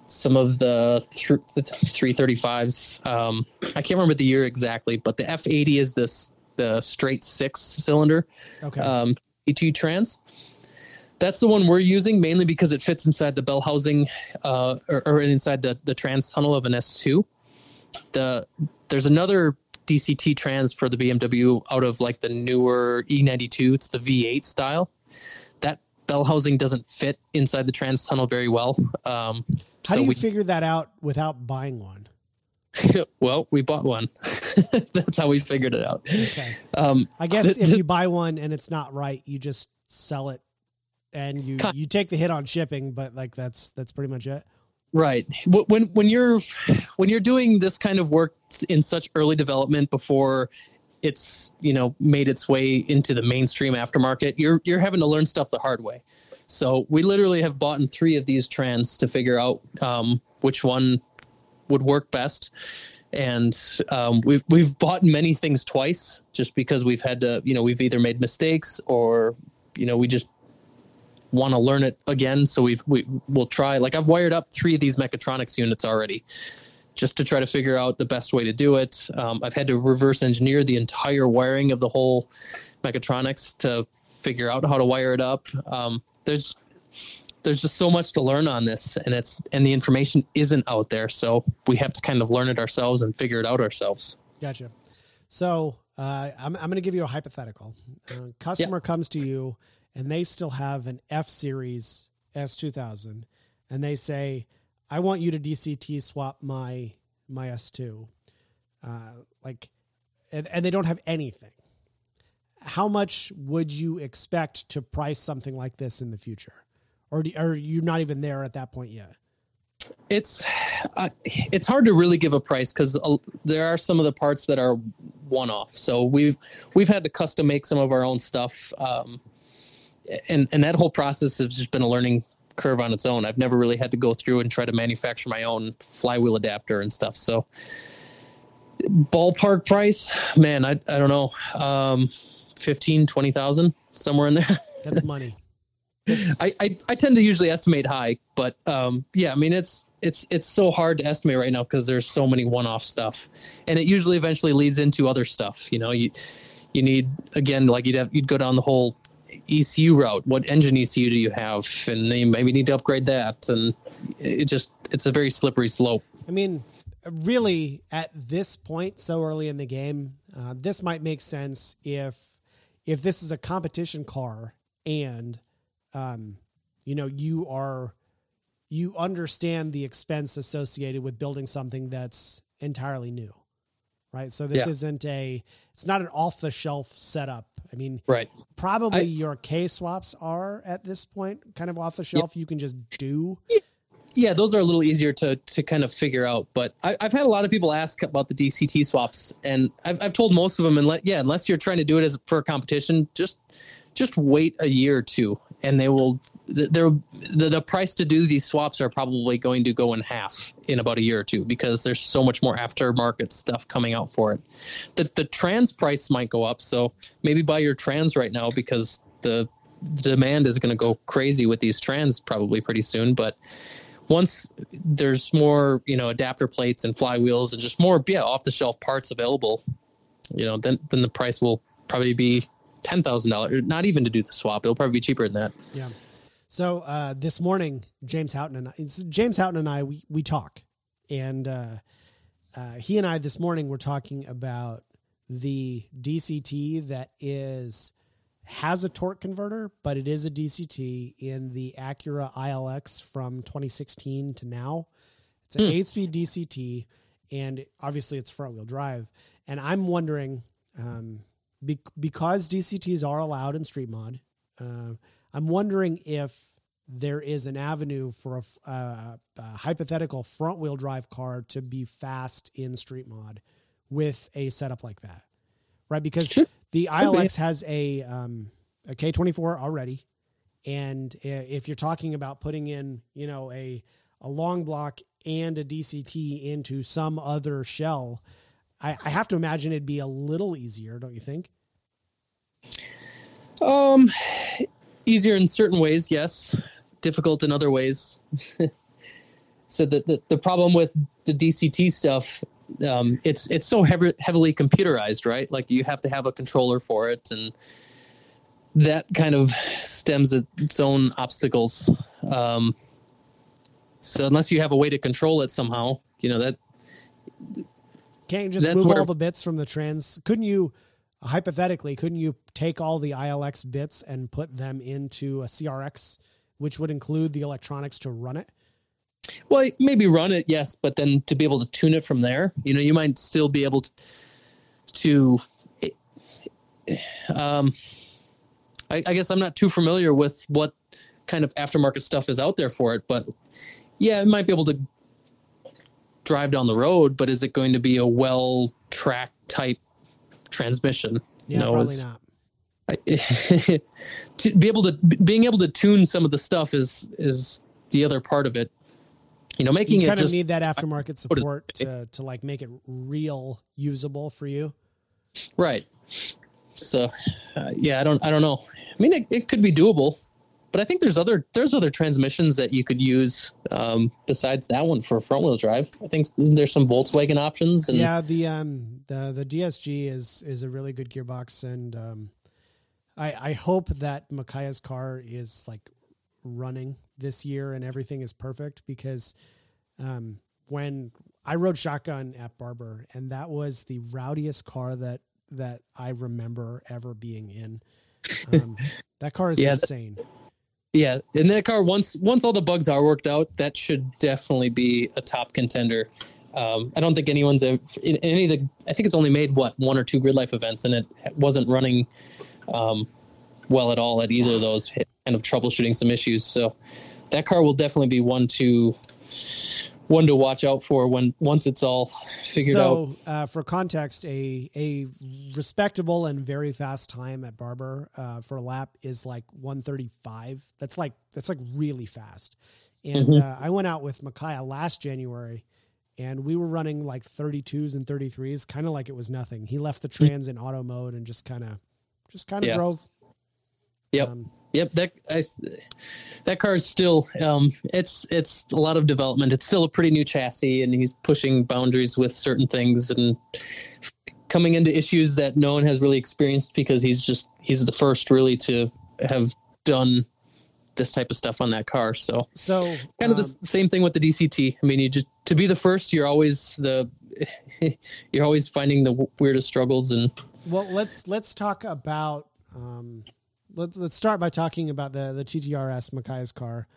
some of the, th- the 335s. Um, I can't remember the year exactly, but the F80 is this the straight six cylinder okay. um, E2 trans. That's the one we're using mainly because it fits inside the bell housing uh, or, or, inside the, the trans tunnel of an S2. The there's another DCT trans for the BMW out of like the newer E92. It's the V8 style. Bell housing doesn't fit inside the trans tunnel very well. Um, How so do you we, figure that out without buying one? well, we bought one. That's how we figured it out. Okay. Um, I guess th- if th- you buy one and it's not right, you just sell it and you you take the hit on shipping, but like that's that's pretty much it. Right. When when you're when you're doing this kind of work in such early development before it's you know made its way into the mainstream aftermarket, you're you're having to learn stuff the hard way. So we literally have bought in three of these trans to figure out um, which one would work best. And um, we've we've bought many things twice just because we've had to you know we've either made mistakes or you know we just want to learn it again. So we've, we, we'll try, like I've wired up three of these mechatronics units already just to try to figure out the best way to do it. Um, I've had to reverse engineer the entire wiring of the whole mechatronics to figure out how to wire it up. Um, there's there's just so much to learn on this, and it's and the information isn't out there, so we have to kind of learn it ourselves and figure it out ourselves. Gotcha. So uh, I'm I'm going to give you a hypothetical. Uh, customer comes to you and they still have an F series S2000, and they say, "I want you to DCT swap my my S2," uh, like, and, and they don't have anything. How much would you expect to price something like this in the future, or do, are you not even there at that point yet? It's uh, it's hard to really give a price because uh, there are some of the parts that are one off. So we've we've had to custom make some of our own stuff. Um, and and that whole process has just been a learning curve on its own. I've never really had to go through and try to manufacture my own flywheel adapter and stuff. So ballpark price, man, I I don't know. Um 15, 20,000 somewhere in there. That's money. I, I, I tend to usually estimate high, but um, yeah, I mean it's it's it's so hard to estimate right now because there's so many one-off stuff, and it usually eventually leads into other stuff. You know, you you need again like you'd have you'd go down the whole ECU route. What engine ECU do you have? And you maybe need to upgrade that. And it just, it's a very slippery slope. I mean, really, at this point, so early in the game, uh, this might make sense if if this is a competition car and um, you know you are you understand the expense associated with building something that's entirely new right so this yeah. isn't a it's not an off the shelf setup I mean, right. Probably I, your K swaps are at this point kind of off the shelf. Yeah. You can just do. Yeah, those are a little easier to to kind of figure out. But I, have had a lot of people ask about the DCT swaps, and I've, I've told most of them, and yeah, unless you're trying to do it as for a competition, just just wait a year or two, and they will the, the, the price to do these swaps are probably going to go in half in about a year or two because there's so much more aftermarket stuff coming out for it. The the trans price might go up, so maybe buy your trans right now because the, demand is going to go crazy with these trans probably pretty soon. But once there's more, you know, adapter plates and flywheels and just more, yeah, off the shelf parts available, you know, then then the price will probably be ten thousand dollars. Not even to do the swap, it'll probably be cheaper than that. Yeah. So uh, this morning, James Houghton and I, James Houghton and I, we, we talk, and uh, uh, he and I this morning were talking about the DCT that is has a torque converter, but it is a DCT in the Acura ILX from 2016 to now. It's an hmm. eight-speed DCT, and obviously it's front-wheel drive. And I'm wondering, um, be- because DCTs are allowed in Street Mod. Uh, I'm wondering if there is an avenue for a, uh, a hypothetical front wheel drive car to be fast in street mod with a setup like that, right? Because sure. the ILX has a um, a K24 already, and if you're talking about putting in, you know, a a long block and a DCT into some other shell, I, I have to imagine it'd be a little easier, don't you think? Um, easier in certain ways, yes. Difficult in other ways. so the, the, the problem with the DCT stuff, um, it's it's so heavy, heavily computerized, right? Like you have to have a controller for it, and that kind of stems its own obstacles. Um, so unless you have a way to control it somehow, you know that can't you just move where, all the bits from the trans. Couldn't you? Hypothetically, couldn't you take all the ILX bits and put them into a CRX, which would include the electronics to run it? Well, maybe run it, yes, but then to be able to tune it from there, you know, you might still be able to. to um, I, I guess I'm not too familiar with what kind of aftermarket stuff is out there for it, but yeah, it might be able to drive down the road, but is it going to be a well tracked type transmission. Yeah, you know, probably not. to be able to being able to tune some of the stuff is is the other part of it. You know, making you kind of need that aftermarket support to to like make it real usable for you. Right. So, uh, yeah, I don't I don't know. I mean, it, it could be doable. But I think there's other there's other transmissions that you could use um, besides that one for front wheel drive. I think isn't there some Volkswagen options? And, yeah, the um the the DSG is is a really good gearbox, and um, I I hope that Micaiah's car is like running this year and everything is perfect because um when I rode shotgun at Barber, and that was the rowdiest car that that I remember ever being in. Um, that car is yeah, insane. Yeah, and that car once once all the bugs are worked out, that should definitely be a top contender. Um, I don't think anyone's in any of the. I think it's only made what one or two grid life events, and it wasn't running um, well at all at either of those. Kind of troubleshooting some issues. So that car will definitely be one to one to watch out for when once it's all figured so, out. Uh, for context, a a respectable and very fast time at Barber uh, for a lap is like 135. That's like that's like really fast. And mm-hmm. uh, I went out with Micaiah last January, and we were running like 32s and 33s, kind of like it was nothing. He left the trans in auto mode and just kind of just kind of yeah. drove. Yep. Um, Yep that I, that car is still um, it's it's a lot of development. It's still a pretty new chassis, and he's pushing boundaries with certain things and coming into issues that no one has really experienced because he's just he's the first really to have done this type of stuff on that car. So so kind of um, the same thing with the DCT. I mean, you just to be the first, you're always the you're always finding the weirdest struggles and. Well, let's let's talk about um, let's let's start by talking about the the TTRS Micaiah's car.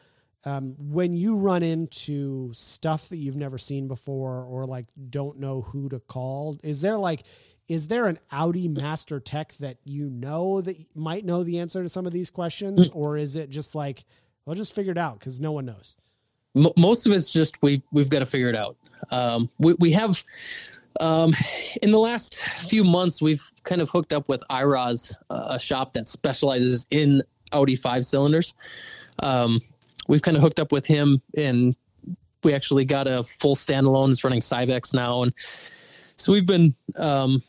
Um, when you run into stuff that you've never seen before or like don't know who to call, is there like is there an Audi master tech that you know that might know the answer to some of these questions, hmm. or is it just like well, just figure it out because no one knows? Most of it's just we we've got to figure it out. Um, we we have um, in the last few months, we've kind of hooked up with IROZ, uh, a shop that specializes in Audi five cylinders. Um, we've kind of hooked up with him, and we actually got a full standalone. It's running Syvecs now, and so we've been um,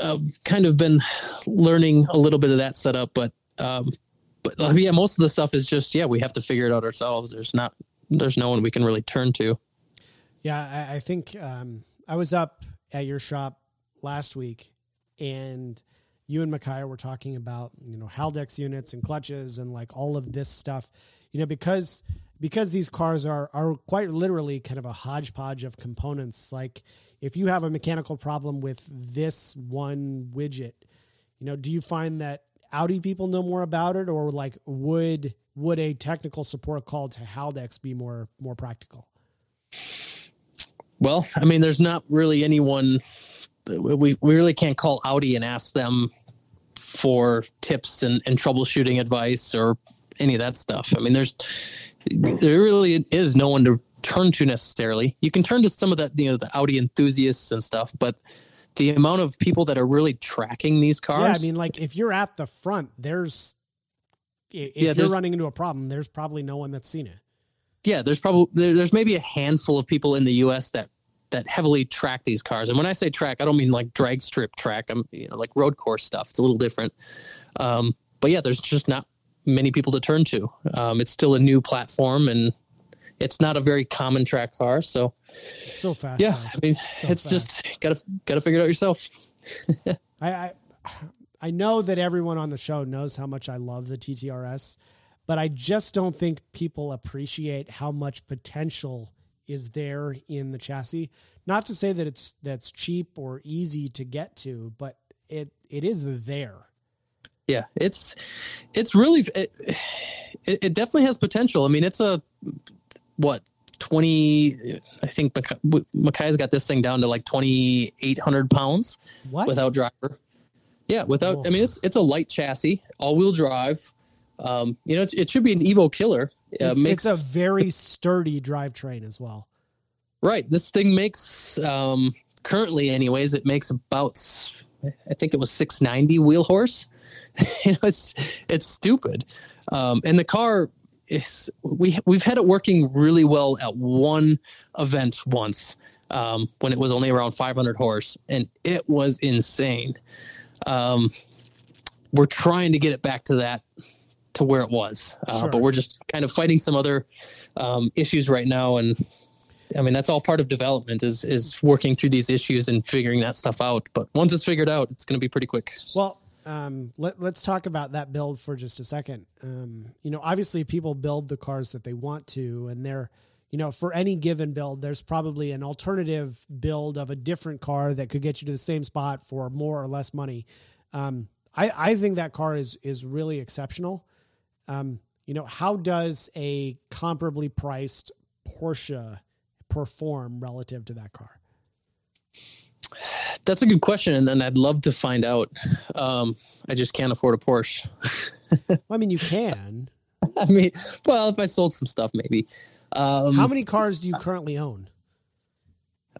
uh, kind of been learning a little bit of that setup. But um, but uh, yeah, most of the stuff is just yeah, we have to figure it out ourselves. There's not there's no one we can really turn to. Yeah, I, I think um, I was up at your shop last week, and you and Micaiah were talking about you know Haldex units and clutches and like all of this stuff. You know because because these cars are are quite literally kind of a hodgepodge of components. Like if you have a mechanical problem with this one widget, you know, do you find that Audi people know more about it, or like would would a technical support call to Haldex be more more practical? Well, I mean, there's not really anyone. We we really can't call Audi and ask them for tips and, and troubleshooting advice or any of that stuff. I mean, there's there really is no one to turn to necessarily. You can turn to some of the you know the Audi enthusiasts and stuff, but the amount of people that are really tracking these cars. Yeah, I mean, like if you're at the front, there's if yeah, you're running into a problem, there's probably no one that's seen it yeah, there's probably there, there's maybe a handful of people in the U.S. that that heavily track these cars. And when I say track, I don't mean like drag strip track. I'm you know like road course stuff. It's a little different. Um, but yeah, there's just not many people to turn to. Um, it's still a new platform and it's not a very common track car. So so fast. Yeah, I mean so it's fast. just gotta gotta figure it out yourself. I, I I know that everyone on the show knows how much I love the TTRS but I just don't think people appreciate how much potential is there in the chassis. Not to say that it's that's cheap or easy to get to, but it it is there. Yeah, it's it's really it, it definitely has potential. I mean, it's a what 20 i think Micaiah's got this thing down to like 2800 pounds what? without driver yeah without oh. i mean it's it's a light chassis all-wheel drive um, you know, it should be an Evo killer. Uh, it's, makes, it's, a very sturdy drivetrain as well. Right. This thing makes um, currently, anyways, it makes about I think it was 690 wheel horse. you know, it's it's stupid. Um, and the car is we we've had it working really well at one event once um, when it was only around 500 horse, and it was insane. Um, we're trying to get it back to that to where it was. Uh, Sure. But we're just kind of fighting some other um, issues right now, and I mean that's all part of development is is working through these issues and figuring that stuff out. But once it's figured out, it's going to be pretty quick. Well, um, let, let's talk about that build for just a second. Um, you know, obviously, people build the cars that they want to, and they're, you know, for any given build, there's probably an alternative build of a different car that could get you to the same spot for more or less money. Um, I, I think that car is is really exceptional. Um, you know, how does a comparably priced Porsche perform relative to that car? That's a good question, and I'd love to find out. Um, I just can't afford a Porsche. Well, I mean, you can. I mean, well, if I sold some stuff, maybe. Um, How many cars do you currently own?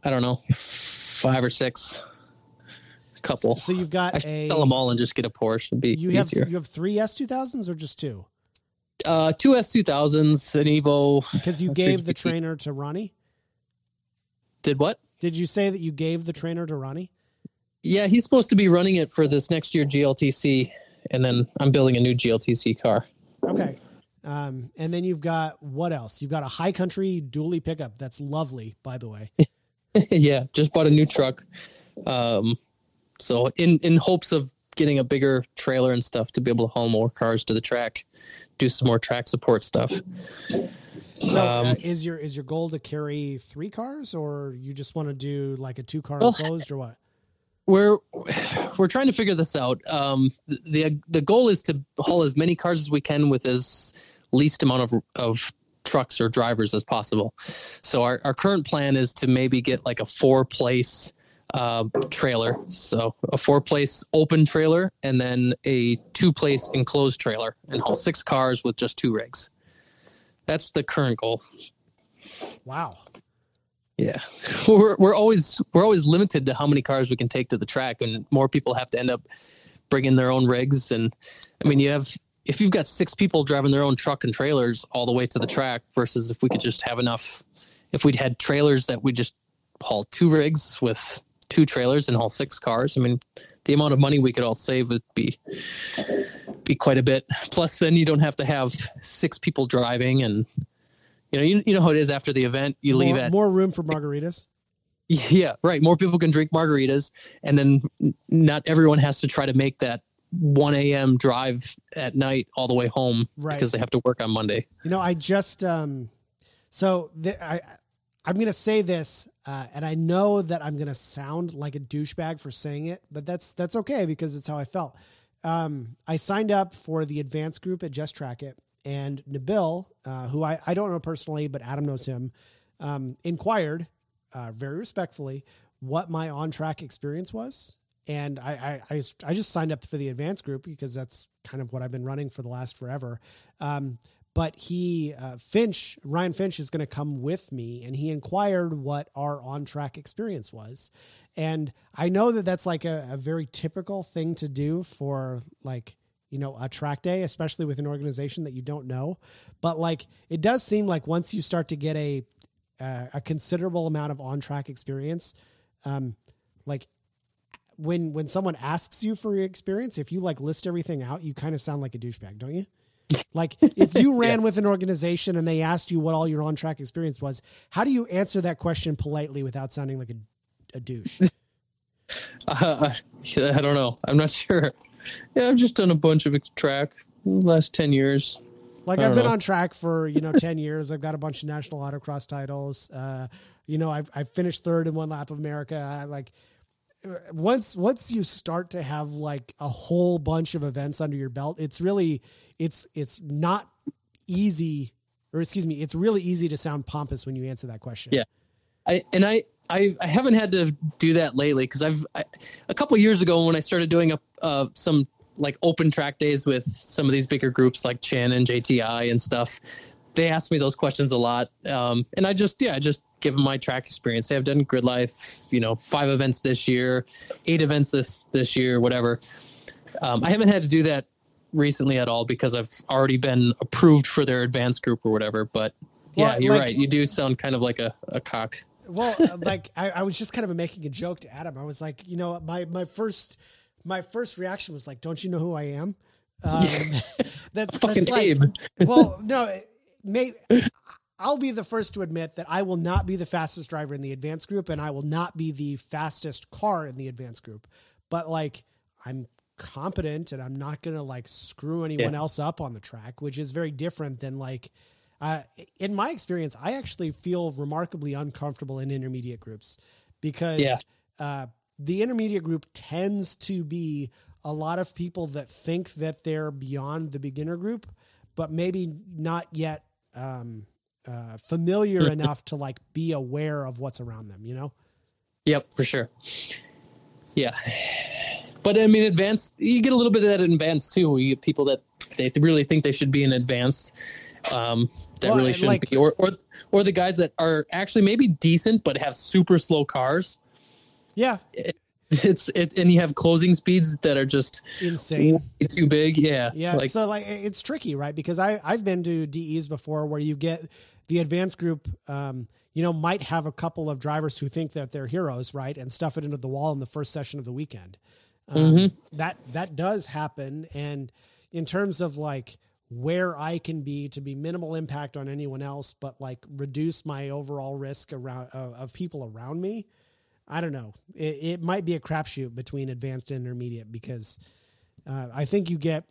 I don't know, five or six, a couple. So you've got should a sell them all and just get a Porsche. It'd be you have you have three S two thousands or just two? Uh, two S two thousands, an Evo. Because you gave the trainer to Ronnie. Did what? Did you say that you gave the trainer to Ronnie? Yeah, he's supposed to be running it for this next year GLTC, and then I'm building a new GLTC car. Okay. Um, and then you've got what else? You've got a high country dually pickup. That's lovely, by the way. yeah, just bought a new truck. Um, so in in hopes of getting a bigger trailer and stuff to be able to haul more cars to the track, do some more track support stuff. So uh, Um, is your is your goal to carry three cars, or you just want to do like a two car Well, enclosed, or what? we're we're trying to figure this out. Um, the the goal is to haul as many cars as we can with as least amount of of trucks or drivers as possible. So our, our current plan is to maybe get like a four place uh, trailer. So a four place open trailer and then a two place enclosed trailer and haul six cars with just two rigs. That's the current goal. Wow. Yeah, we're we're always we're always limited to how many cars we can take to the track, and more people have to end up bringing their own rigs. And I mean, you have if you've got six people driving their own truck and trailers all the way to the track, versus if we could just have enough, if we'd had trailers that we just haul two rigs with two trailers and all six cars. I mean, the amount of money we could all save would be be quite a bit. Plus, then you don't have to have six people driving and. You know, you, you know how it is after the event. You leave more, at more room for margaritas. yeah, right. More people can drink margaritas, and then not everyone has to try to make that 1 a.m. drive at night all the way home Right. because they have to work on Monday. You know, I just um, so th- I I'm gonna say this, uh, and I know that I'm gonna sound like a douchebag for saying it, but that's that's okay because it's how I felt. Um, I signed up for the advanced group at Just Track It, and Nabil, uh, who I, I don't know personally, but Adam knows him, um, inquired uh, very respectfully what my on track experience was. And I, I, I, I just signed up for the advanced group because that's kind of what I've been running for the last forever. Um, but he, uh, Finch, Ryan Finch is going to come with me and he inquired what our on track experience was. And I know that that's like a, a very typical thing to do for like, you know, a track day, especially with an organization that you don't know. But like, it does seem like once you start to get a, uh, a considerable amount of on track experience, um, like when when someone asks you for your experience, if you like list everything out, you kind of sound like a douchebag, don't you? Like if you ran with an organization and they asked you what all your on track experience was, how do you answer that question politely without sounding like a, a douche? Uh, I don't know. I'm not sure. Yeah, I've just done a bunch of track in the last 10 years. Like I've been know. on track for you know ten years. I've got a bunch of national autocross titles. Uh, you know, I've I've finished third in one lap of America. I, like once once you start to have like a whole bunch of events under your belt, it's really it's it's not easy, or excuse me, it's really easy to sound pompous when you answer that question. Yeah. I and I I, I haven't had to do that lately because I've I, a couple years ago when I started doing a uh, some like open track days with some of these bigger groups like Chin and JTI and stuff. They asked me those questions a lot, um, and I just yeah I just give them my track experience. Say I've done Grid Life, you know, five events this year, eight events this this year, whatever. Um, I haven't had to do that recently at all because I've already been approved for their advanced group or whatever. But yeah, Well, you're like- right. You do sound kind of like a, a cock. well uh, like I, I was just kind of making a joke to adam i was like you know my my first my first reaction was like don't you know who i am Um, that's Fucking that's like, well, no, may, I'll be the first to admit that I will not be the fastest driver in the advanced group, and I will not be the fastest car in the advanced group. But like, I'm competent, and I'm not gonna like screw anyone Yeah. else up on the track, which is very different than like. Uh, in my experience, I actually feel remarkably uncomfortable in intermediate groups because Yeah. uh, the intermediate group tends to be a lot of people that think that they're beyond the beginner group, but maybe not yet um, uh, familiar enough to like be aware of what's around them. You know? Yep, for sure. Yeah. But I mean, advanced, you get a little bit of that in advanced too. You get people that they really think they should be in advanced, um, that Well, really shouldn't like- be, or, or, or the guys that are actually maybe decent, but have super slow cars. Yeah, It's it, and you have closing speeds that are just insane. too big. Yeah. Yeah, Like, so like it's tricky, right? Because I I've been to DEs before where you get the advanced group. Um, you know, might have a couple of drivers who think that they're heroes, right, and stuff it into the wall in the first session of the weekend. Um, Mhm. That that does happen, and in terms of like where I can be to be minimal impact on anyone else, but like reduce my overall risk around uh, of people around me. I don't know. It, it might be a crapshoot between advanced and intermediate because uh, I think you get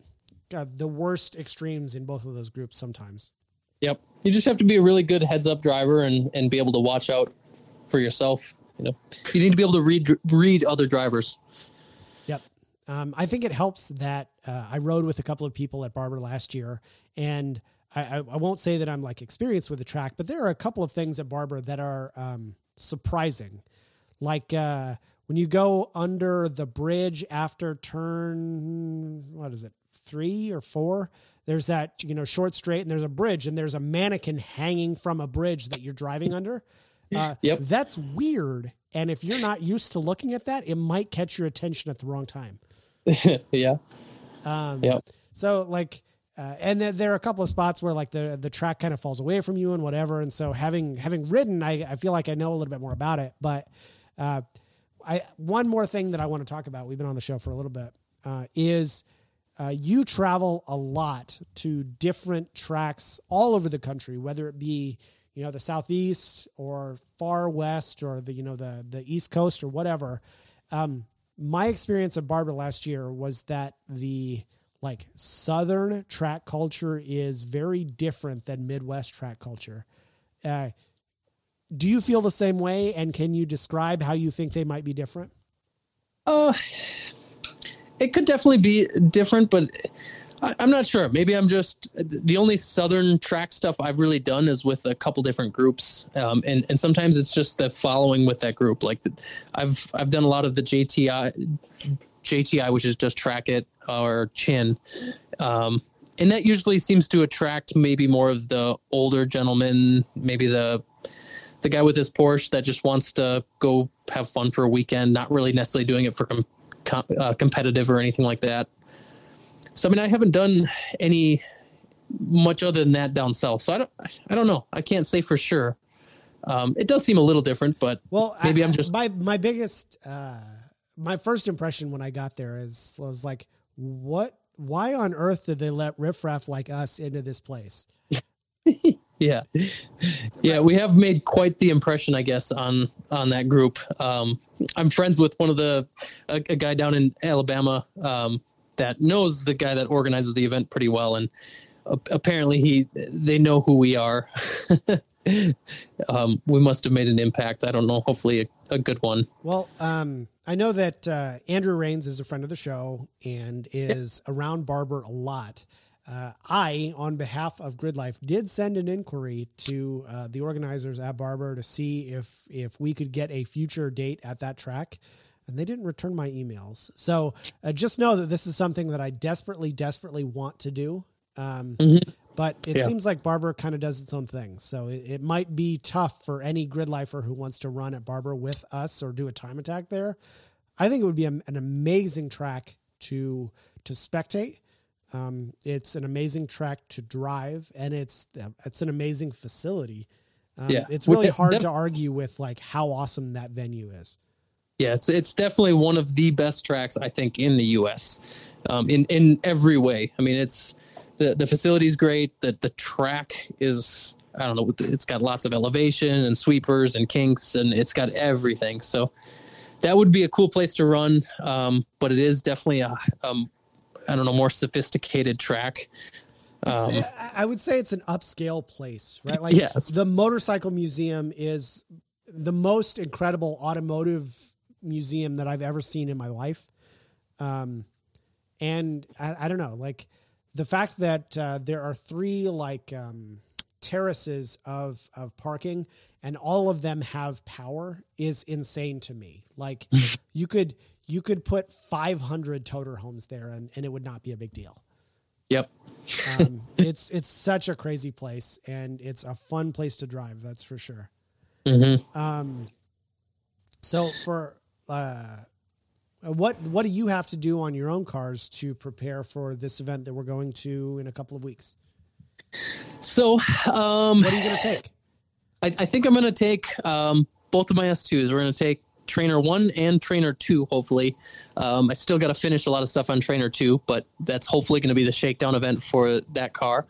uh, the worst extremes in both of those groups sometimes. Yep. You just have to be a really good heads up driver and, and be able to watch out for yourself. You know, you need to be able to read read other drivers. Yep. Um, I think it helps that uh, I rode with a couple of people at Barber last year, and I, I, I won't say that I'm like experienced with the track, but there are a couple of things at Barber that are um, surprising. Like uh, when you go under the bridge after turn, what is it, three or four? There's that you know short straight, and there's a bridge, and there's a mannequin hanging from a bridge that you're driving under. Uh, Yep. That's weird. And if you're not used to looking at that, it might catch your attention at the wrong time. yeah. Um, Yep. So like, uh, and then there are a couple of spots where like the the track kind of falls away from you and whatever. And so having having ridden, I I feel like I know a little bit more about it. But uh, I one more thing that I want to talk about. We've been on the show for a little bit. Uh, is uh, you travel a lot to different tracks all over the country, whether it be you know the southeast or far west or the you know the the east coast or whatever. Um, my experience at Barber last year was that the like southern track culture is very different than Midwest track culture. Uh, do you feel the same way? And can you describe how you think they might be different? Uh, it could definitely be different, but I, I'm not sure. Maybe I'm just the only southern track stuff I've really done is with a couple different groups, um, and and sometimes it's just the following with that group. Like I've I've done a lot of the JTI, JTI, which is just track it or chin. Um, and that usually seems to attract maybe more of the older gentlemen, maybe the the guy with his Porsche that just wants to go have fun for a weekend, not really necessarily doing it for com- uh, competitive or anything like that. So I mean, I haven't done any much other than that down south. So I don't, I don't know. I can't say for sure. Um, it does seem a little different, but Well, Maybe I, I'm just- my my biggest uh, my first impression when I got there is was like, what? Why on earth did they let riffraff like us into this place? yeah, yeah, we have made quite the impression, I guess, on on that group. Um, I'm friends with one of the a, a guy down in Alabama um, that knows the guy that organizes the event pretty well, and apparently he they know who we are. um, we must have made an impact. I don't know. Hopefully, a, a good one. Well, um, I know that uh, Andrew Rains is a friend of the show and is around Barber a lot. Uh, I, on behalf of Grid Life, did send an inquiry to uh, the organizers at Barber to see if if we could get a future date at that track, and they didn't return my emails. So uh, just know that this is something that I desperately, desperately want to do. Um, Mhm. But it Yeah. seems like Barber kind of does its own thing. So it, it might be tough for any grid lifer who wants to run at Barber with us or do a time attack there. I think it would be a, an amazing track to to spectate. Um, it's an amazing track to drive, and it's it's an amazing facility. Um, Yeah. it's really hard to argue with like how awesome that venue is. Yeah, it's it's definitely one of the best tracks I think in the U.S. Um, in in every way. I mean, it's the the facility's great. The the track is I don't know. It's got lots of elevation and sweepers and kinks, and it's got everything. So that would be a cool place to run. Um, but it is definitely a um, I don't know more sophisticated track. Um, I would say it's an upscale place, right? Like yes. the motorcycle museum is the most incredible automotive museum that I've ever seen in my life. Um, and I, I don't know, like the fact that uh, there are three like um, terraces of of parking and all of them have power is insane to me. Like you could you could put 500 toter homes there and, and it would not be a big deal. Yep. um, it's it's such a crazy place and it's a fun place to drive. That's for sure. Mm-hmm. Um, so for uh, what what do you have to do on your own cars to prepare for this event that we're going to in a couple of weeks? So, um, what are you going to take? I, I, think I'm going to take um, both of my S2s. We're going to take trainer one and trainer two hopefully. Um, i still got to finish a lot of stuff on trainer two but that's hopefully going to be the shakedown event for that car.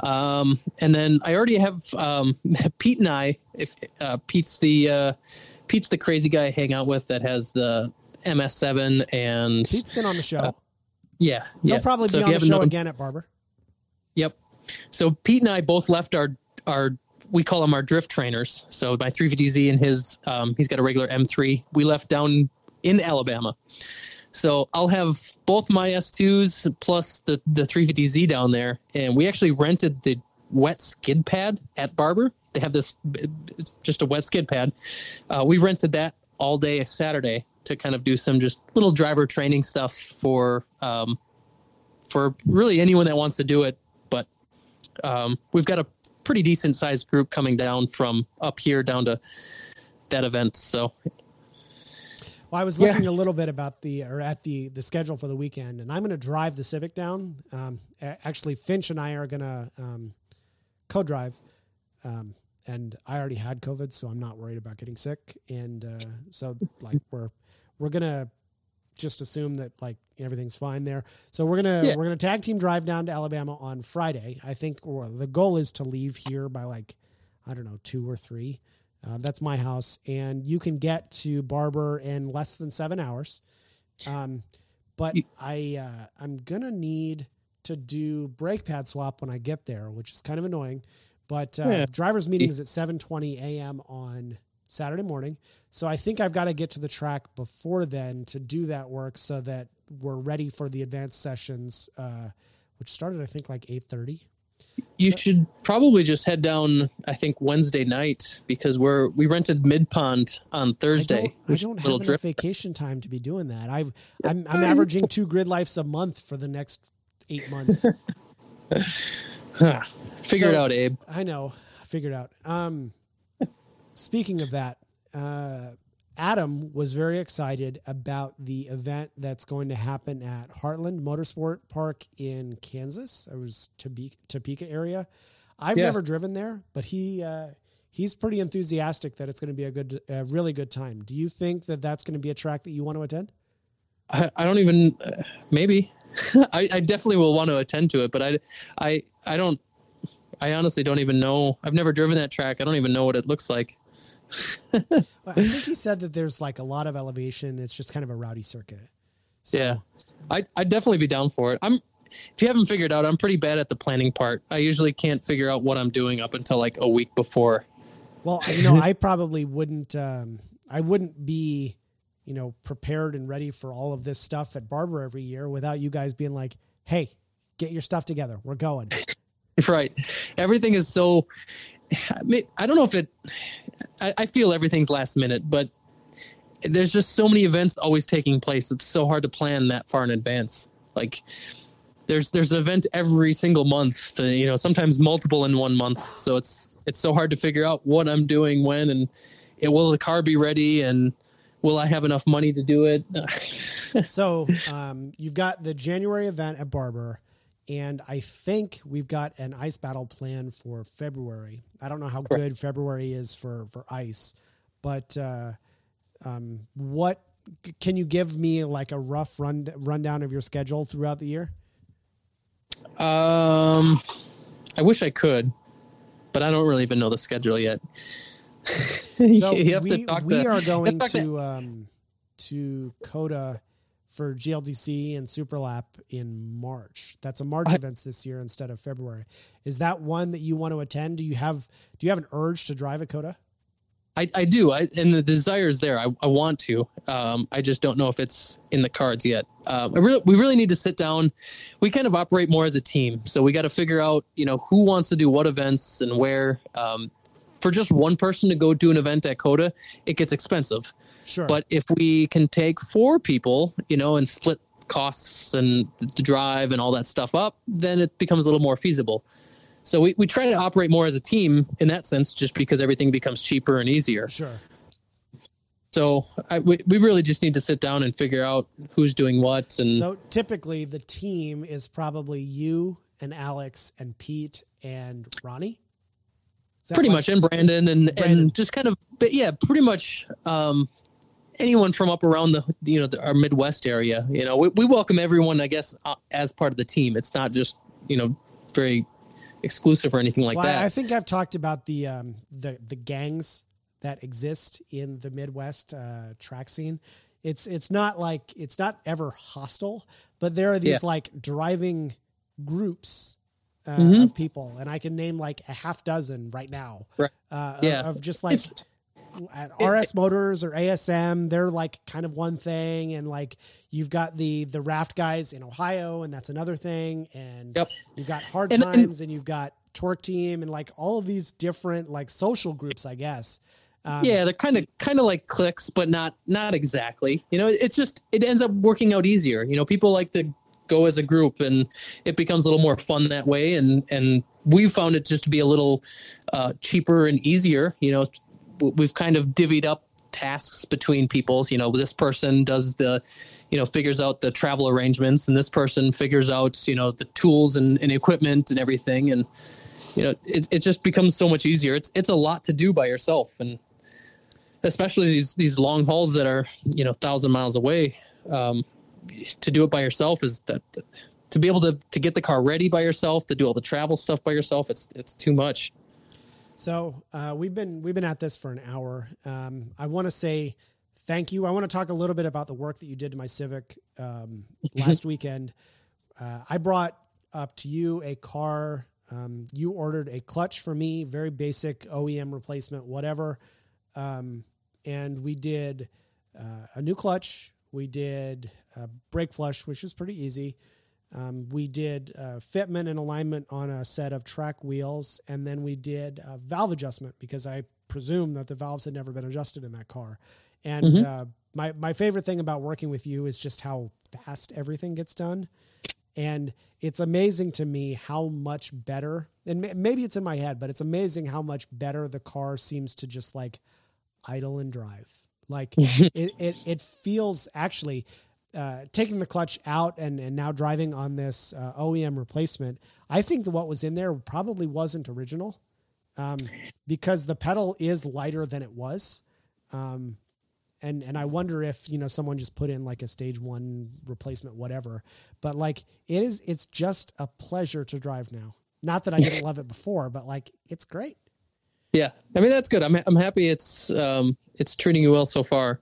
Um, and then i already have um, pete and i if uh, pete's the uh, pete's the crazy guy i hang out with that has the ms7 and pete's been on the show. uh, yeah he'll yeah. probably so be on the show known, again at barber. Yep. So pete and i both left our our we call them our drift trainers. So my 350Z and his, um, he's got a regular M3. We left down in Alabama. So I'll have both my S2s plus the, the 350Z down there. And we actually rented the wet skid pad at Barber. They have this, it's just a wet skid pad. Uh, we rented that all day Saturday to kind of do some just little driver training stuff for, um, for really anyone that wants to do it. But um, we've got a pretty decent sized group coming down from up here down to that event. So, well, I was looking yeah. a little bit about the or at the the schedule for the weekend, and I'm going to drive the Civic down. Um, actually, Finch and I are going to um, co-drive. Um, and I already had COVID, so I'm not worried about getting sick. And uh, so, like, we're we're gonna just assume that like everything's fine there. So we're gonna yeah. we're gonna tag team drive down to Alabama on Friday. I think the goal is to leave here by like I don't know two or three. Uh, that's my house, and you can get to Barber in less than seven hours. Um, but I uh, I'm gonna need to do brake pad swap when I get there, which is kind of annoying. But uh, yeah. driver's meeting is at 7:20 a.m. on Saturday morning. So I think I've got to get to the track before then to do that work so that we're ready for the advanced sessions, uh, which started I think like eight thirty. You so, should probably just head down. I think Wednesday night because we're we rented Mid Pond on Thursday. I don't, I don't have enough vacation time to be doing that. i I'm I'm averaging two grid lives a month for the next eight months. Figure so, it out, Abe. I know. Figure it out. Um, speaking of that, uh, Adam was very excited about the event that's going to happen at Heartland Motorsport Park in Kansas. It was Topeka, Topeka area. I've yeah. never driven there, but he uh, he's pretty enthusiastic that it's going to be a good, a really good time. Do you think that that's going to be a track that you want to attend? I, I don't even uh, maybe. I, I definitely will want to attend to it, but I I I don't. I honestly don't even know. I've never driven that track. I don't even know what it looks like. Well, I think he said that there's like a lot of elevation. It's just kind of a rowdy circuit. So. Yeah, I I'd definitely be down for it. I'm if you haven't figured out, I'm pretty bad at the planning part. I usually can't figure out what I'm doing up until like a week before. Well, you know, I probably wouldn't. Um, I wouldn't be, you know, prepared and ready for all of this stuff at Barber every year without you guys being like, "Hey, get your stuff together. We're going." right. Everything is so. I don't know if it I, I feel everything's last minute, but there's just so many events always taking place. It's so hard to plan that far in advance. Like there's there's an event every single month. Uh, you know, sometimes multiple in one month. So it's it's so hard to figure out what I'm doing when and it, will the car be ready and will I have enough money to do it? so um, you've got the January event at Barber and I think we've got an ice battle plan for February. I don't know how good February is for for ice, but uh, Um, what can you give me like a rough run rundown of your schedule throughout the year? Um, I wish I could, but I don't really even know the schedule yet. so we, we to, are going to, to um, to COTA for GLTC and Superlap in March. That's a March I, events this year instead of February. Is that one that you want to attend? Do you have do you have an urge to drive a COTA? I, I do. I, and the desire is there. I, I want to. Um, I just don't know if it's in the cards yet. Uh, I really, we really need to sit down. We kind of operate more as a team, so we got to figure out, you know, who wants to do what events and where. Um, for just one person to go do an event at COTA, it gets expensive. Sure. But if we can take four people, you know, and split costs and the drive and all that stuff up, then it becomes a little more feasible. So we, we try to operate more as a team in that sense, just because everything becomes cheaper and easier. Sure. So I, we, we really just need to sit down and figure out who's doing what. And so typically the team is probably you and Alex and Pete and Ronnie. Pretty much, and Brandon and Brandon. and just kind of, but yeah, pretty much um, anyone from up around the you know the, our Midwest area. You know, we, we welcome everyone, I guess, uh, as part of the team. It's not just you know very exclusive or anything like well, that. I think I've talked about the um, the the gangs that exist in the Midwest uh, track scene. It's it's not like it's not ever hostile, but there are these yeah. like driving groups uh, mm-hmm. of people, and I can name like a half dozen right now. Right. Uh, yeah. Of, of just like. It's, at RS Motors or ASM, they're like kind of one thing, and like you've got the the raft guys in Ohio, and that's another thing, and yep. you've got Hard and, Times, and, and, you've got Torque Team, and like all of these different like social groups, I guess. Um, yeah, they're kind of kind of like clicks, but not not exactly. You know, it's just it ends up working out easier. You know, people like to go as a group, and it becomes a little more fun that way, and and we found it just to be a little uh, cheaper and easier. You know, we've kind of divvied up tasks between people. You know, this person does the, you know, figures out the travel arrangements, and this person figures out, you know, the tools and, and equipment and everything. And, you know, it, it just becomes so much easier. It's, it's a lot to do by yourself. And especially these, these long hauls that are, you know, thousand miles away, um, to do it by yourself is that, that to be able to, to get the car ready by yourself, to do all the travel stuff by yourself, it's, it's too much. So uh, we've been we've been at this for an hour. Um, I want to say thank you. I want to talk a little bit about the work that you did to my Civic um, last weekend. Uh, I brought up to you a car. Um, you ordered a clutch for me, very basic OEM replacement, whatever. Um, and we did uh, a new clutch. We did a brake flush, which is pretty easy. Um, we did uh, fitment and alignment on a set of track wheels, and then we did a valve adjustment because I presume that the valves had never been adjusted in that car. And mm-hmm. uh, my my favorite thing about working with you is just how fast everything gets done, and it's amazing to me how much better. And maybe it's in my head, but it's amazing how much better the car seems to just like idle and drive. Like it, it, it feels actually uh, taking the clutch out and, and now driving on this uh, OEM replacement, I think that what was in there probably wasn't original um, because the pedal is lighter than it was. Um, and, and I wonder if, you know, someone just put in like a stage one replacement, whatever, but like it is, it's just a pleasure to drive now. Not that I didn't love it before, but like, it's great. Yeah. I mean, that's good. I'm, I'm happy it's, um, it's treating you well so far.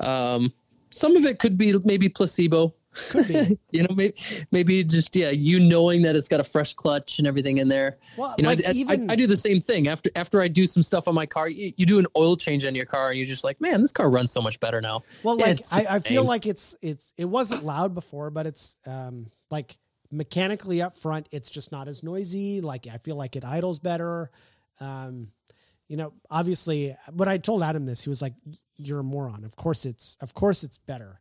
Um, some of it could be maybe placebo. Could be. you know, maybe maybe just yeah, you knowing that it's got a fresh clutch and everything in there. Well, you know, like I, even... I, I, do the same thing after after I do some stuff on my car. You, you, do an oil change on your car, and you're just like, man, this car runs so much better now. Well, yeah, like I, I feel like it's it's it wasn't loud before, but it's um like mechanically up front, it's just not as noisy. Like I feel like it idles better. Um, you know, obviously, when I told Adam this, he was like, "You're a moron." Of course, it's of course it's better,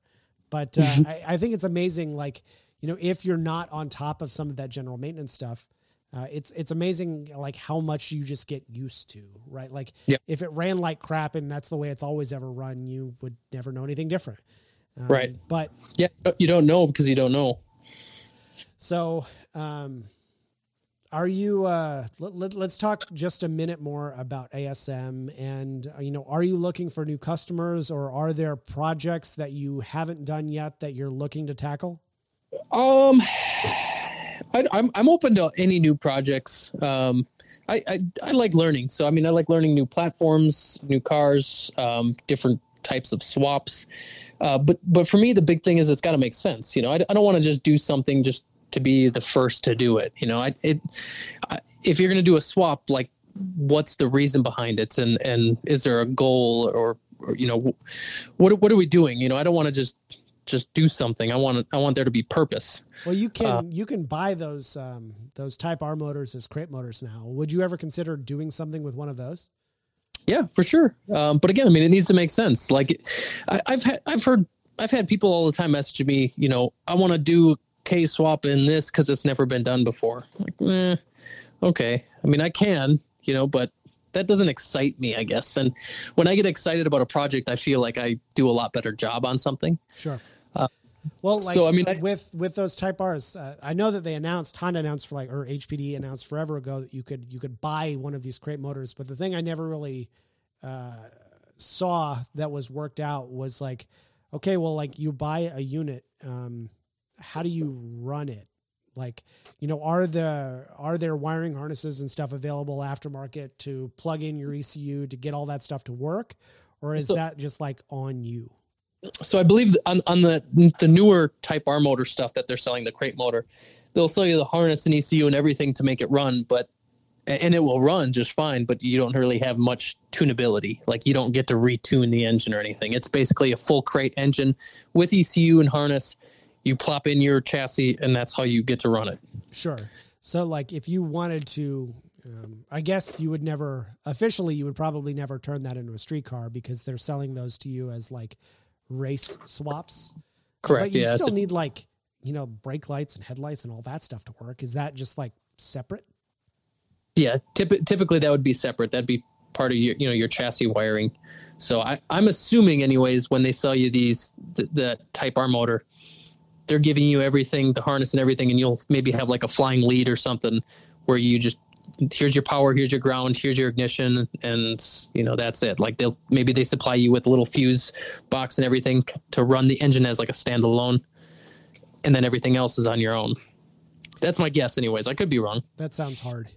but uh. I, I, think it's amazing. Like, you know, if you're not on top of some of that general maintenance stuff, uh, it's it's amazing like how much you just get used to, right? Like, yep. if it ran like crap and that's the way it's always ever run, you would never know anything different. Um, right. But yeah, you don't know because you don't know. So, um, are you? Uh, let, let's talk just a minute more about ASM, and uh, you know, are you looking for new customers, or are there projects that you haven't done yet that you're looking to tackle? Um, I, I'm I'm open to any new projects. Um, I, I, I like learning. So I mean, I like learning new platforms, new cars, um, different types of swaps. Uh, but but for me, the big thing is it's got to make sense. You know, I, I don't want to just do something just to be the first to do it. You know, I it I, if you're going to do a swap, like what's the reason behind it, and and is there a goal or, or you know, what what are we doing? You know, I don't want to just just do something. I want I want there to be purpose. Well, you can uh, you can buy those um, those Type R motors as crate motors now. Would you ever consider doing something with one of those? Yeah, for sure. Um, but again, I mean, it needs to make sense. Like, I, have had I've heard I've had people all the time message me. You know, I want to do K swap in this because it's never been done before. Like, eh, okay. I mean, I can, you know, but that doesn't excite me, I guess. And when I get excited about a project, I feel like I do a lot better job on something. Sure. Well, like, so I mean, with with those Type R's, uh, I know that they announced Honda announced for like or HPD announced forever ago that you could you could buy one of these crate motors. But the thing I never really uh, saw that was worked out was like, okay, well, like you buy a unit, um, how do you run it? Like, you know, are the are there wiring harnesses and stuff available aftermarket to plug in your ECU to get all that stuff to work, or is so, that just like on you? so I believe on, on the the newer Type R motor stuff that they're selling, the crate motor, they'll sell you the harness and ECU and everything to make it run, but and it will run just fine, but you don't really have much tunability. Like you don't get to retune the engine or anything. It's basically a full crate engine with ECU and harness. You plop in your chassis, and that's how you get to run it. Sure. So, like, if you wanted to, um, I guess you would never officially, you would probably never turn that into a street car because they're selling those to you as like race swaps. Correct. But you yeah, still a- need like you know brake lights and headlights and all that stuff to work. Is that just like separate? Yeah, typ- typically that would be separate. That'd be part of your you know your chassis wiring. So I, I'm assuming anyways when they sell you these the, the Type R motor, they're giving you everything, the harness and everything, and you'll maybe have like a flying lead or something where you just here's your power, here's your ground, here's your ignition, and you know that's it. Like they'll maybe they supply you with a little fuse box and everything to run the engine as like a standalone, and then everything else is on your own. That's my guess, anyways. I could be wrong. That sounds hard.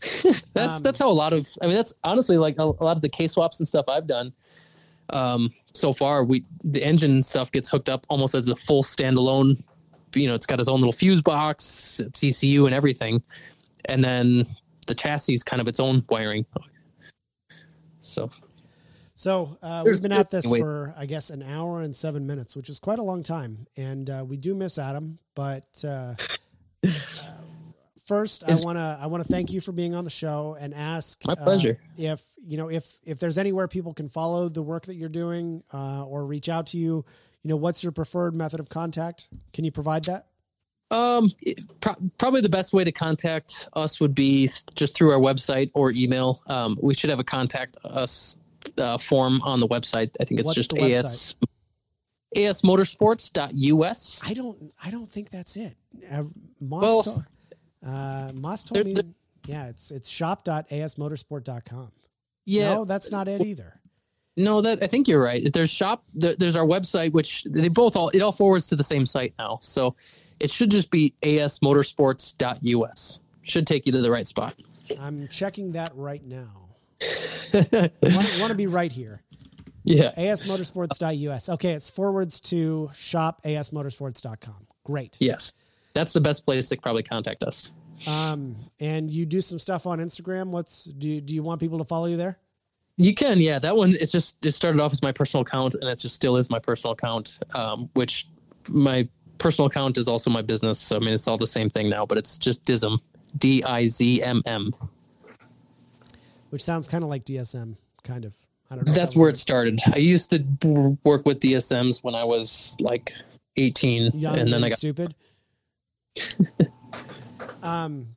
that's um, that's how a lot of I mean that's honestly like a, a lot of the K swaps and stuff I've done um, so far. We the engine stuff gets hooked up almost as a full standalone. You know, it's got its own little fuse box, ECU and everything and then the chassis is kind of its own wiring. So, so uh, we've been at this for I guess an hour and seven minutes, which is quite a long time, and uh, we do miss Adam. But uh, uh first, I want to I want to thank you for being on the show and ask my pleasure uh, if you know if if there's anywhere people can follow the work that you're doing uh, or reach out to you. You know, what's your preferred method of contact? Can you provide that? Um, pro- probably the best way to contact us would be just through our website or email. Um, we should have a contact us uh, form on the website. I think it's What's just as asmotorsports.us. I don't. I don't think that's it. Uh, Moss, well, uh, Moss told me. yeah, it's it's shop.asmotorsport.com. Yeah, no, that's not it either. No, that I think you're right. There's shop. There's our website, which they both all it all forwards to the same site now. So it should just be asmotorsports.us. Should take you to the right spot. I'm checking that right now. I want, want to be right here. Yeah. asmotorsports.us. Okay, it's forwards to shop asmotorsports.com. Great. Yes. That's the best place to probably contact us. Um, and you do some stuff on Instagram. What's do do you want people to follow you there? You can, yeah. That one it's just it started off as my personal account and it just still is my personal account. Um, which my personal account is also my business. So I mean, it's all the same thing now, but it's just Dizm, D I Z M M. Which sounds kind of like DSM, kind of. I don't know. That's that where it started. I used to work with DSMs when I was like 18, Young and then I got stupid. um,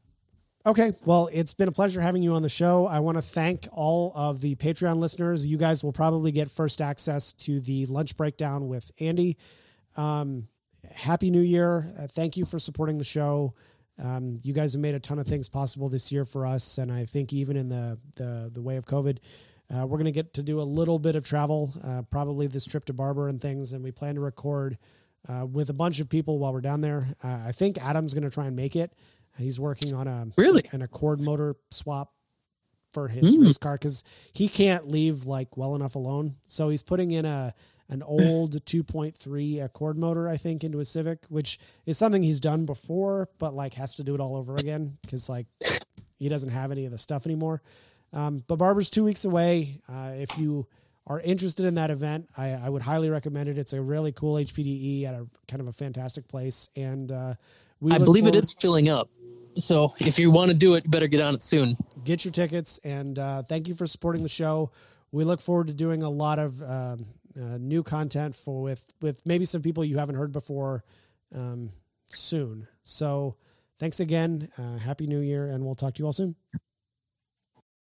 Okay, well, it's been a pleasure having you on the show. I want to thank all of the Patreon listeners. You guys will probably get first access to the lunch breakdown with Andy. Um, happy new year. Uh, thank you for supporting the show. Um, you guys have made a ton of things possible this year for us, and I think even in the the, the way of COVID, uh, we're going to get to do a little bit of travel, uh, probably this trip to Barber and things, and we plan to record uh, with a bunch of people while we're down there. Uh, I think Adam's going to try and make it. He's working on a really an Accord motor swap for his mm. race car because he can't leave like well enough alone. So he's putting in a an old 2.3 Accord motor, I think, into a Civic, which is something he's done before, but like has to do it all over again because like he doesn't have any of the stuff anymore. Um, but Barber's two weeks away. Uh, if you are interested in that event, I, I, would highly recommend it. It's a really cool HPDE at a kind of a fantastic place, and uh, we. I believe it is filling up. So if you want to do it, you better get on it soon. Get your tickets, and uh, thank you for supporting the show. We look forward to doing a lot of um, uh, new content for with with maybe some people you haven't heard before um, soon. So thanks again. Uh, Happy New Year, and we'll talk to you all soon.